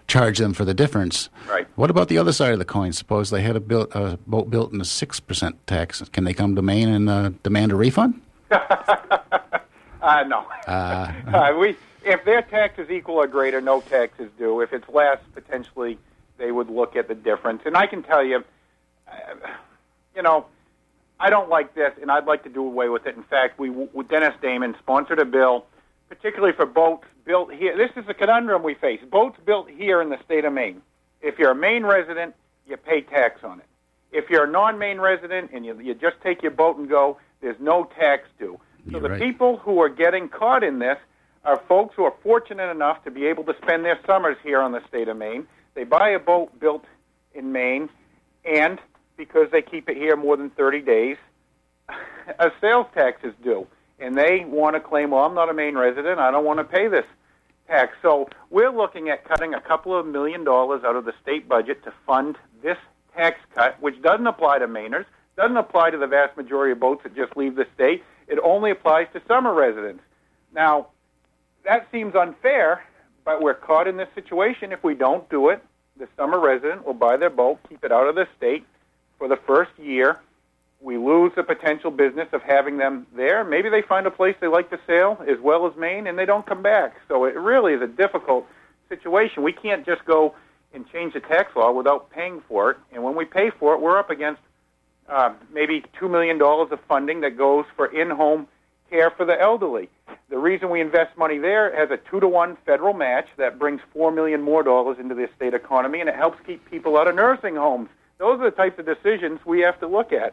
charge them for the difference. Right. What about the other side of the coin? Suppose they had a, built, a boat built in a six percent tax. Can they come to Maine and uh, demand a refund? Uh, no. Uh, we, if their tax is equal or greater, no tax is due. If it's less, potentially they would look at the difference. And I can tell you, uh, you know, I don't like this, and I'd like to do away with it. In fact, we, Dennis Damon, sponsored a bill, particularly for boats built here. This is the conundrum we face. Boats built here in the state of Maine. If you're a Maine resident, you pay tax on it. If you're a non-Maine resident and you, you just take your boat and go, there's no tax due. So You're the right. people who are getting caught in this are folks who are fortunate enough to be able to spend their summers here on the state of Maine. They buy a boat built in Maine, and because they keep it here more than 30 days, a sales tax is due. And they want to claim, well, I'm not a Maine resident, I don't want to pay this tax. So we're looking at cutting a couple of million dollars out of the state budget to fund this tax cut, which doesn't apply to Mainers, doesn't apply to the vast majority of boats that just leave the state. It only applies to summer residents. Now, that seems unfair, but we're caught in this situation. If we don't do it, the summer resident will buy their boat, keep it out of the state for the first year. We lose the potential business of having them there. Maybe they find a place they like to sail as well as Maine, and they don't come back. So it really is a difficult situation. We can't just go and change the tax law without paying for it. And when we pay for it, we're up against uh, maybe $2 million of funding that goes for in home care for the elderly. The reason we invest money there has a two to one federal match that brings four million more dollars into the state economy, and it helps keep people out of nursing homes. Those are the types of decisions we have to look at.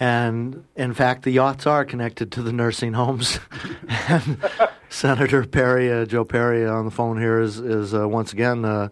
And in fact, the yachts are connected to the nursing homes. and Senator Perry, uh, Joe Perry, on the phone here is is uh, once again, uh,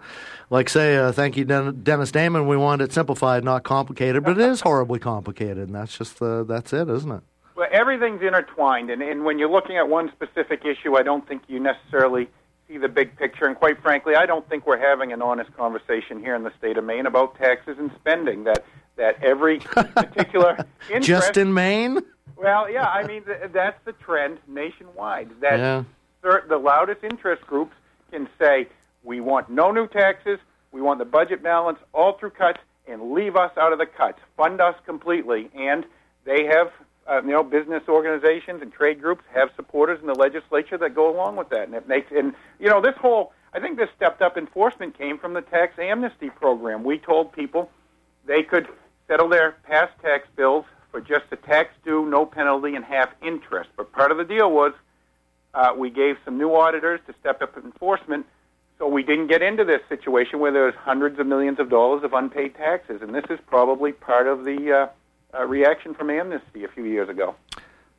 like say, uh, thank you, Den- Dennis Damon. We want it simplified, not complicated, but it is horribly complicated, and that's just the that's it, isn't it? Well, everything's intertwined, and, and when you're looking at one specific issue, I don't think you necessarily see the big picture. And quite frankly, I don't think we're having an honest conversation here in the state of Maine about taxes and spending. That that every particular interest, Just in Maine? Well, yeah, I mean th- that's the trend nationwide. That Yeah. the loudest interest groups can say we want no new taxes, we want the budget balance all through cuts, and leave us out of the cuts, fund us completely, and they have. Uh, you know, business organizations and trade groups have supporters in the legislature that go along with that, and it makes. And you know, this whole I think this stepped up enforcement came from the tax amnesty program. We told people they could settle their past tax bills for just a tax due, no penalty, and half interest. But part of the deal was uh, we gave some new auditors to step up enforcement, so we didn't get into this situation where there's hundreds of millions of dollars of unpaid taxes. And this is probably part of the uh, uh, reaction from amnesty a few years ago.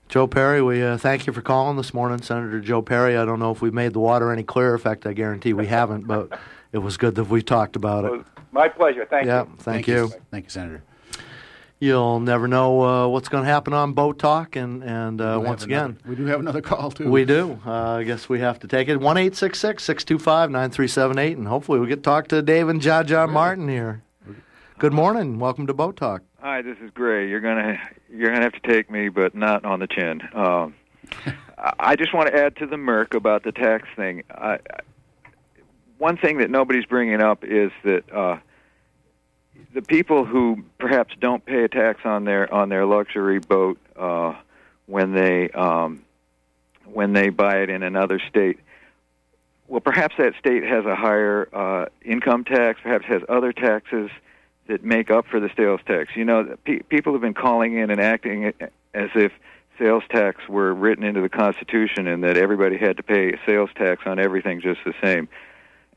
Joe Perry, we uh, thank you for calling this morning, Senator Joe Perry. I don't know if we made the water any clearer. In fact, I guarantee we haven't, but it was good that we talked about it. My pleasure. Thank yeah, you. thank, you. Thank you, Senator. You'll never know uh, what's going to happen on Boat Talk, and and uh, once have another- again, we do have another call too. we do. Uh, I guess we have to take it one eight six six six two five nine three seven eight, and hopefully we get to talk to Dave and Jaja Martin here. Good morning. Welcome to Boat Talk. Hi, this is Gray. You're gonna you're gonna have to take me, but not on the chin. Um, I- I just want to add to the Merc about the tax thing. I, I- one thing that nobody's bringing up is that uh, the people who perhaps don't pay a tax on their on their luxury boat uh, when they um, when they buy it in another state. Well, perhaps that state has a higher uh, income tax, perhaps has other taxes that make up for the sales tax. You know, pe- people have been calling in and acting as if sales tax were written into the Constitution and that everybody had to pay sales tax on everything just the same.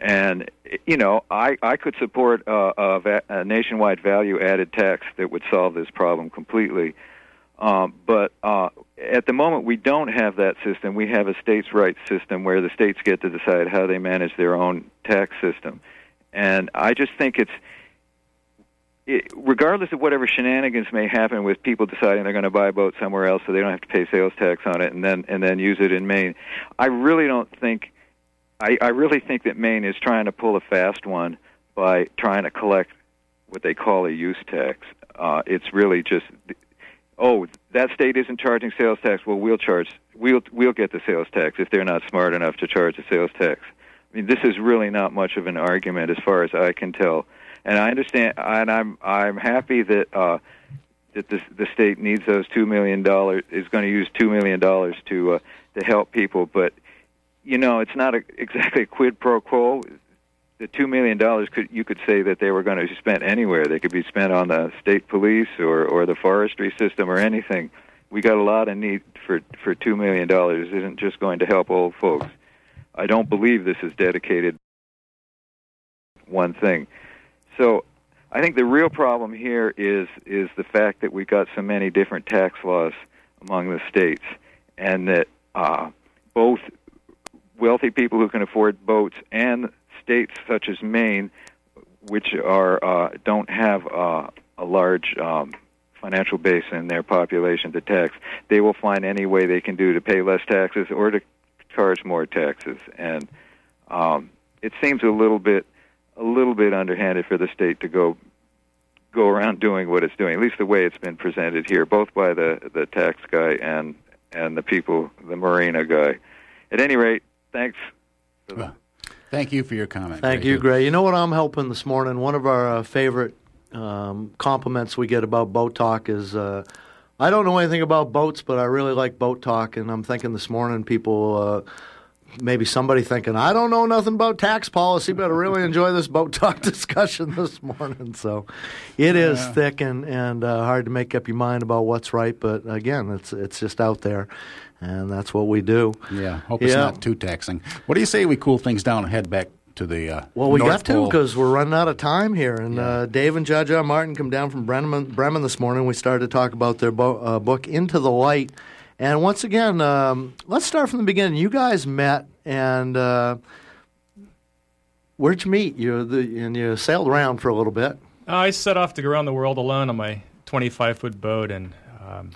And you know, I I could support a, a, a nationwide value added tax that would solve this problem completely. Um, but uh, at the moment, we don't have that system. We have a states' rights system where the states get to decide how they manage their own tax system. And I just think it's it, regardless of whatever shenanigans may happen with people deciding they're going to buy a boat somewhere else so they don't have to pay sales tax on it and then and then use it in Maine. I really don't think I, I really think that Maine is trying to pull a fast one by trying to collect what they call a use tax. Uh, it's really just oh that state isn't charging sales tax. Well, we'll charge we'll we'll get the sales tax if they're not smart enough to charge the sales tax. I mean, this is really not much of an argument as far as I can tell and I understand, and I'm I'm happy that uh, that the the state needs those two million dollars is going to use two million dollars to uh, to help people, but you know it's not a, exactly a quid pro quo. The two million dollars could you could say that they were going to be spent anywhere. They could be spent on the state police or or the forestry system or anything. We got a lot of need for for two million dollars. Isn't just going to help old folks. I don't believe this is dedicated one thing. So I think the real problem here is is the fact that we got so many different tax laws among the states, and that uh, both wealthy people who can afford boats and states such as Maine, which are uh, don't have uh, a large um, financial base in their population to tax, they will find any way they can do to pay less taxes or to charge more taxes, and um, it seems a little bit a little bit underhanded for the state to go go around doing what it's doing. At least the way it's been presented here, both by the the tax guy and and the people, the marina guy. At any rate, thanks. Well, thank you for your comment. Thank you, Gray. You know what I'm helping this morning? One of our uh, favorite um, compliments we get about boat talk is. Uh, I don't know anything about boats, but I really like boat talk, and I'm thinking this morning people uh, maybe somebody thinking, I don't know nothing about tax policy, but I really enjoy this boat talk discussion this morning. So it is Yeah. thick and, and uh, hard to make up your mind about what's right, but again, it's it's just out there, and that's what we do. Yeah, hope it's not too taxing. What do you say we cool things down and head back to the uh, Well, we North got to because we're running out of time here. And uh, Dave and Jaja Martin come down from Bremen, Bremen this morning. We started to talk about their bo- uh, book, Into the Light. And once again, um, let's start from the beginning. You guys met, and uh, where'd you meet? You the, and you sailed around for a little bit. I set off to go around the world alone on my 25 foot boat, and um,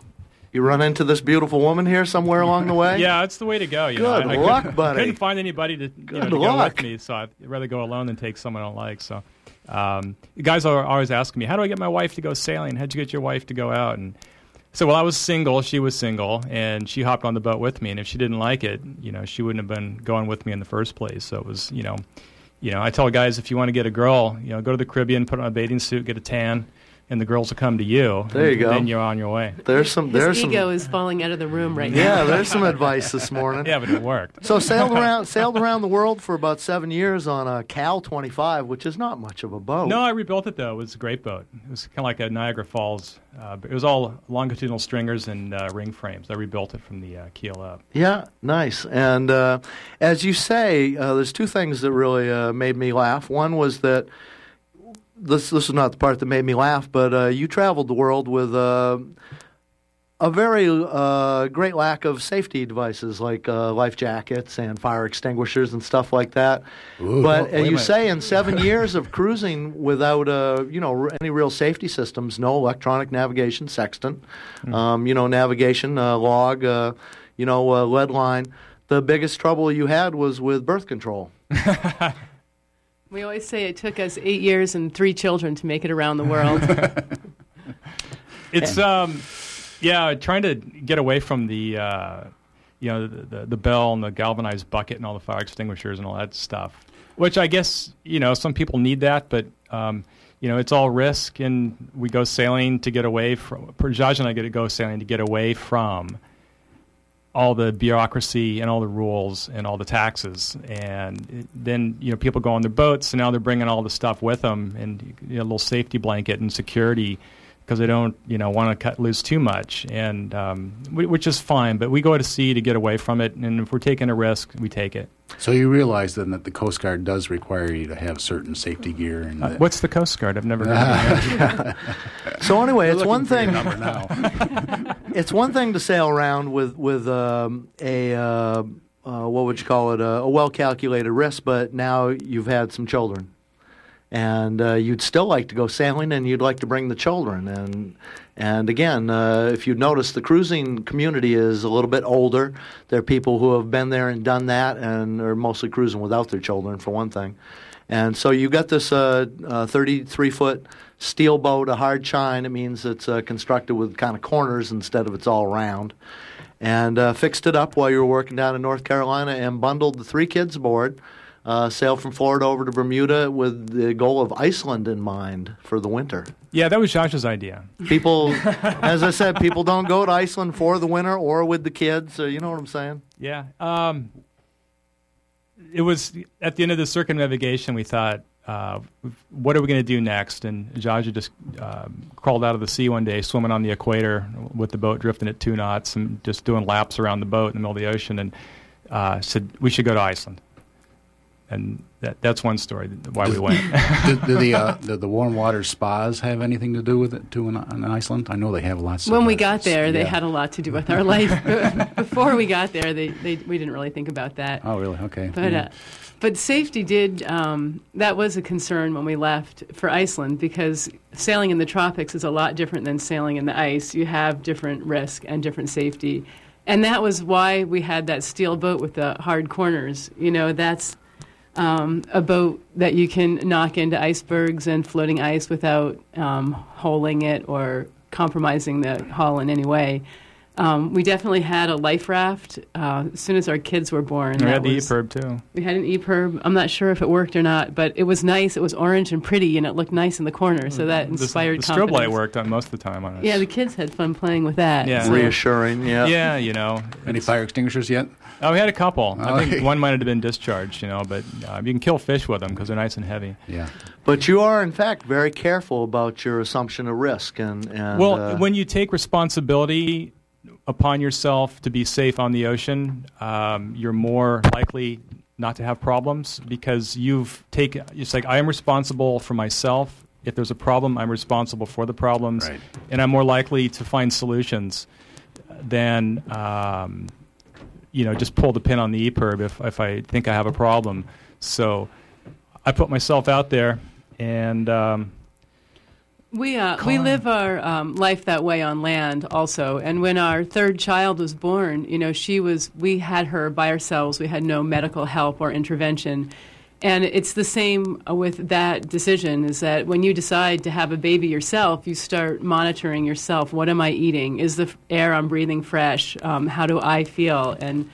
You run into this beautiful woman here somewhere along the way. yeah, it's the way to go. You Good know, I, I luck, couldn't, buddy. Couldn't find anybody to, you know, to go with me, so I'd rather go alone than take someone I don't like. So, um, the guys are always asking me, "How do I get my wife to go sailing? How'd you get your wife to go out?" And so, well, I was single, she was single, and she hopped on the boat with me. And if she didn't like it, you know, she wouldn't have been going with me in the first place. So it was, you know, you know, I tell guys if you want to get a girl, you know, go to the Caribbean, put on a bathing suit, get a tan, and the girls will come to you. There you and go. Then you're on your way. There's some. His There's some. ego is falling out of the room right now. Yeah, there's some advice this morning. Yeah, but it worked. So sailed around sailed around the world for about seven years on a Cal 25, which is not much of a boat. No, I rebuilt it though. It was a great boat. It was kind of like a Niagara Falls. Uh, it was all longitudinal stringers and uh, ring frames. I rebuilt it from the uh, keel up. Yeah, nice. And uh, as you say, uh, there's two things that really uh, made me laugh. One was that this this is not the part that made me laugh, but uh, you traveled the world with uh, a very uh, great lack of safety devices like uh, life jackets and fire extinguishers and stuff like that. Ooh, but uh, you say in seven years of cruising without uh, you know any real safety systems, no electronic navigation, sextant, um, you know navigation uh, log, uh, you know uh, lead line. The biggest trouble you had was with birth control. We always say it took us eight years and three children to make it around the world. It's um, yeah, trying to get away from the uh, you know the, the the bell and the galvanized bucket and all the fire extinguishers and all that stuff. Which I guess you know some people need that, but um, you know it's all risk, and we go sailing to get away from. Jaj and I get to go sailing to get away from all the bureaucracy and all the rules and all the taxes. And then you know people go on their boats, and now they're bringing all the stuff with them and you know, a little safety blanket and security because they don't you know want to cut loose too much, and um, which is fine. But we go to sea to get away from it, and if we're taking a risk, we take it. So you realize then that the Coast Guard does require you to have certain safety gear. And Uh, what's the Coast Guard? I've never heard of it. So anyway, it's one thing. number now. it's one thing to sail around with with um, a uh, uh, what would you call it a, a well calculated risk, but now you've had some children, and uh, you'd still like to go sailing, and you'd like to bring the children, and and again, uh, if you notice, the cruising community is a little bit older. There are people who have been there and done that, and are mostly cruising without their children, for one thing. And so you got this uh, uh, 33 foot steel boat, a hard chine. It means it's uh, constructed with kind of corners instead of it's all round. And uh, fixed it up while you were working down in North Carolina and bundled the three kids aboard. Uh, sailed from Florida over to Bermuda with the goal of Iceland in mind for the winter. Yeah, that was Jaja's idea. People, as I said, people don't go to Iceland for the winter or with the kids. So you know what I'm saying? Yeah. Um, it was at the end of the circumnavigation. We thought, uh, what are we going to do next? And Jaja just um, crawled out of the sea one day, swimming on the equator with the boat drifting at two knots and just doing laps around the boat in the middle of the ocean, and uh, said we should go to Iceland. And that, that's one story why we went. do, do the, uh, the the warm water spas have anything to do with it too in, in Iceland? I know they have lots. When of we got there, they yeah. had a lot to do with our life. Before we got there, they, they we didn't really think about that. Oh, really? Okay. But Yeah. uh, but safety did um, that was a concern when we left for Iceland because sailing in the tropics is a lot different than sailing in the ice. You have different risk and different safety, and that was why we had that steel boat with the hard corners. You know, that's um, a boat that you can knock into icebergs and floating ice without um, holing it or compromising the hull in any way. Um, we definitely had a life raft uh, as soon as our kids were born. we had the was- EPIRB too. we had an EPIRB. I'm not sure if it worked or not, but it was nice. It was orange and pretty, and it looked nice in the corner, so that The- inspired the, strobe light worked on most of the time on us. Yeah, the kids had fun playing with that. Yeah. so- Reassuring, yeah. Yeah, you know. Any fire extinguishers yet? Oh, we had a couple. I think okay. one might have been discharged, you know, but uh, you can kill fish with them because they're nice and heavy. Yeah. But you are, in fact, very careful about your assumption of risk. And, and well, uh, when you take responsibility upon yourself to be safe on the ocean, um, you're more likely not to have problems because you've taken. It's like I am responsible for myself. If there's a problem, I'm responsible for the problems, Right. and I'm more likely to find solutions than um, you know just pull the pin on the EPIRB if if I think I have a problem. So I put myself out there, and um, We uh, we live our um, life that way on land also. And when our third child was born, you know, she was we had her by ourselves. We had no medical help or intervention. And it's the same with that decision is that when you decide to have a baby yourself, you start monitoring yourself. What am I eating? Is the air I'm breathing fresh? Um, how do I feel? And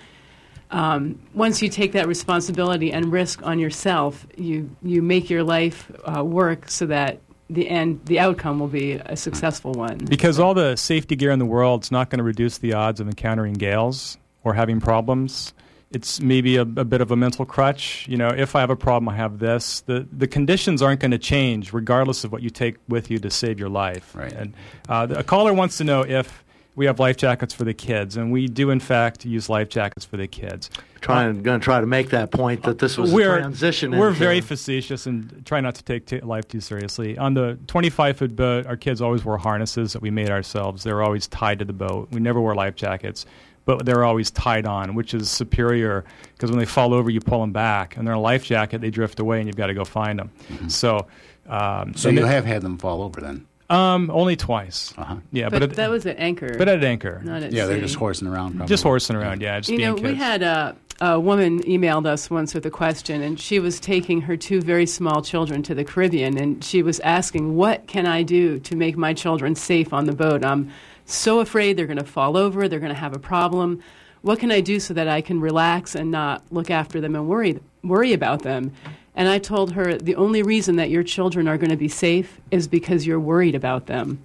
um, once you take that responsibility and risk on yourself, you you make your life uh, work so that the end, the outcome will be a successful one. Because all the safety gear in the world is not going to reduce the odds of encountering gales or having problems. It's maybe a, a bit of a mental crutch. You know, if I have a problem, I have this. The the conditions aren't going to change regardless of what you take with you to save your life. Right. And uh, a caller wants to know if we have life jackets for the kids, and we do in fact use life jackets for the kids. Trying, going to try to make that point that this was we're, a transition. We're into- very facetious and try not to take t- life too seriously. On the 25 foot boat, our kids always wore harnesses that we made ourselves. They were always tied to the boat. We never wore life jackets, but they're always tied on, which is superior because when they fall over, you pull them back. And they're in a life jacket, they drift away, and you've got to go find them. So, um, So you it- have had them fall over then? um, only twice. Uh-huh. Yeah, but but, at, that was at anchor. but at anchor, not at Yeah, they're just horsing around. Probably. just horsing around. Yeah, just You being know, kids. we had a, a woman emailed us once with a question, and she was taking her two very small children to the Caribbean, and she was asking, "What can I do to make my children safe on the boat? I'm so afraid they're going to fall over, they're going to have a problem. What can I do so that I can relax and not look after them and worry worry about them?" And I told her the only reason that your children are going to be safe is because you're worried about them.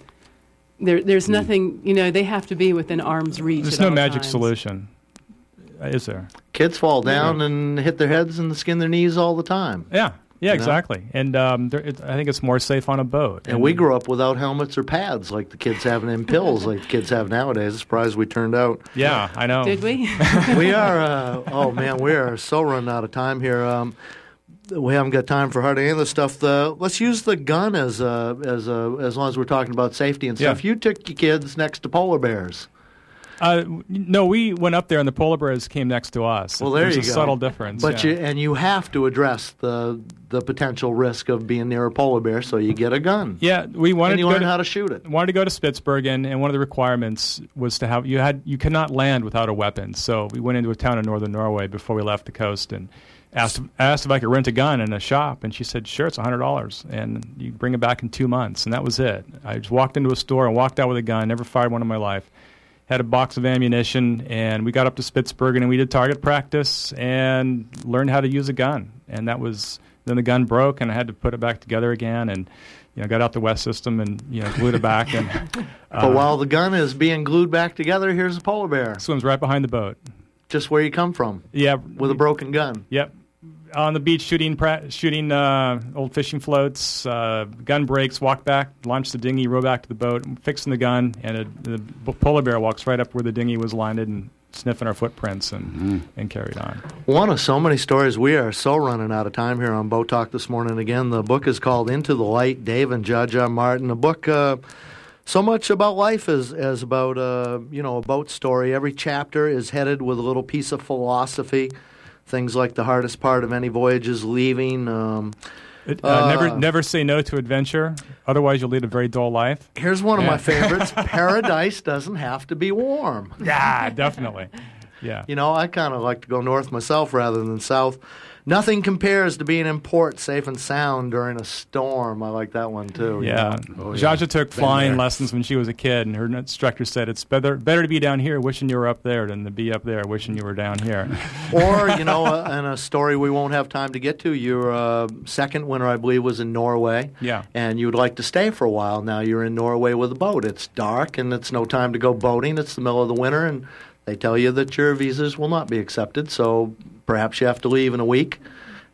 There, there's hmm. nothing, you know, they have to be within arm's reach. There's no magic times. solution. Is there? Kids fall down and hit their heads and skin their knees all the time. Yeah. Yeah, You know? exactly. And um, there, it, I think it's more safe on a boat. And we grew up without helmets or pads like the kids have in pills like the kids have nowadays. I'm surprised we turned out. Yeah, I know. Did we? we are, uh, oh man, we are so running out of time here. Um, we haven't got time for hardly any of the stuff. The, let's use the gun as a, as a, as long as we're talking about safety and Yeah. stuff. You took your kids next to polar bears. Uh, no, we went up there and the polar bears came next to us. Well, there There's you a go. subtle difference. But yeah. you and you have to address the the potential risk of being near a polar bear, so you get a gun. Yeah, we wanted and you to learn to, how to shoot it. wanted to go to Spitsbergen, and one of the requirements was to have you had you cannot land without a weapon. So we went into a town in northern Norway before we left the coast and asked asked if I could rent a gun in a shop, and she said, "Sure, it's hundred dollars, and you bring it back in two months." And that was it. I just walked into a store and walked out with a gun. Never fired one in my life. Had a box of ammunition, and we got up to Spitsbergen and we did target practice and learned how to use a gun. And that was then the gun broke, and I had to put it back together again, and you know got out the West system and you know glued it back and. but uh, while the gun is being glued back together, here's a polar bear. Swims right behind the boat. Just where you come from. Yeah, with a broken gun. Yep. On the beach, shooting pra- shooting uh, old fishing floats. Uh, gun breaks. Walk back, launch the dinghy, row back to the boat, fixing the gun, and a, the polar bear walks right up where the dinghy was landed and sniffing our footprints and and carried on. One of so many stories. We are so running out of time here on Boat Talk this morning. Again, the book is called Into the Light. Dave and Jaja Martin. A book. Uh, so much about life as as about uh, you know a boat story. Every chapter is headed with a little piece of philosophy. Things like the hardest part of any voyage is leaving. Um, It, uh, never uh, never say no to adventure. Otherwise, you'll lead a very dull life. Here's one of my favorites. Paradise doesn't have to be warm. Yeah, definitely. Yeah. You know, I kind of like to go north myself rather than south. Nothing compares to being in port safe and sound during a storm. I like that one too. you Yeah, know? Jaja took Been flying there. lessons when she was a kid, and her instructor said it's better better to be down here wishing you were up there than to be up there wishing you were down here. or you know, uh, and a story we won't have time to get to. Your uh, second winter, I believe, was in Norway. Yeah. And you would like to stay for a while. Now you're in Norway with a boat. It's dark and it's no time to go boating. It's the middle of the winter, and they tell you that your visas will not be accepted. So perhaps you have to leave in a week.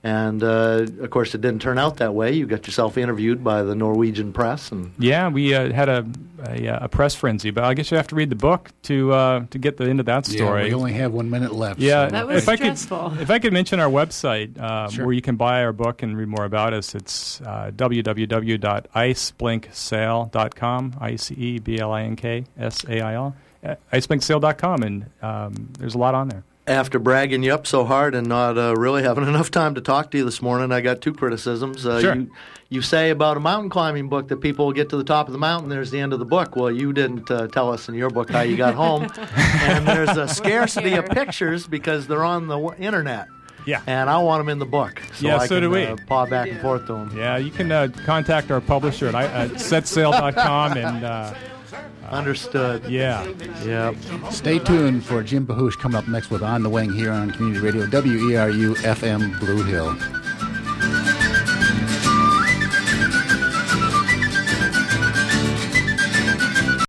And uh, of course, it didn't turn out that way. You got yourself interviewed by the Norwegian press, and Yeah, we uh, had a, a a press frenzy, but I guess you have to read the book to uh, to get the into that story. Yeah, story. we only have one minute left. Yeah, so- That was if I stressful. could, if I could mention our website uh, Sure. where you can buy our book and read more about us, it's uh, www.iceblinksail.com, i c e b l i n k s a i l, uh, iceblinksail.com, and um, there's a lot on there. after bragging you up so hard and not uh, really having enough time to talk to you this morning, I got two criticisms. Uh, Sure. You, you say about a mountain climbing book that people get to the top of the mountain, there's the end of the book. Well, you didn't uh, tell us in your book how you got home. and there's a scarcity of pictures because they're on the w- internet. Yeah. And I want them in the book. So Yeah, I so can, do we. Uh, paw back and forth to them. Yeah, you can uh, contact our publisher at, I- at setsail.com and. Uh, Understood. Yeah. Yeah. Stay tuned for Jim Bahoosh coming up next with On the Wing here on Community Radio WERU FM Blue Hill.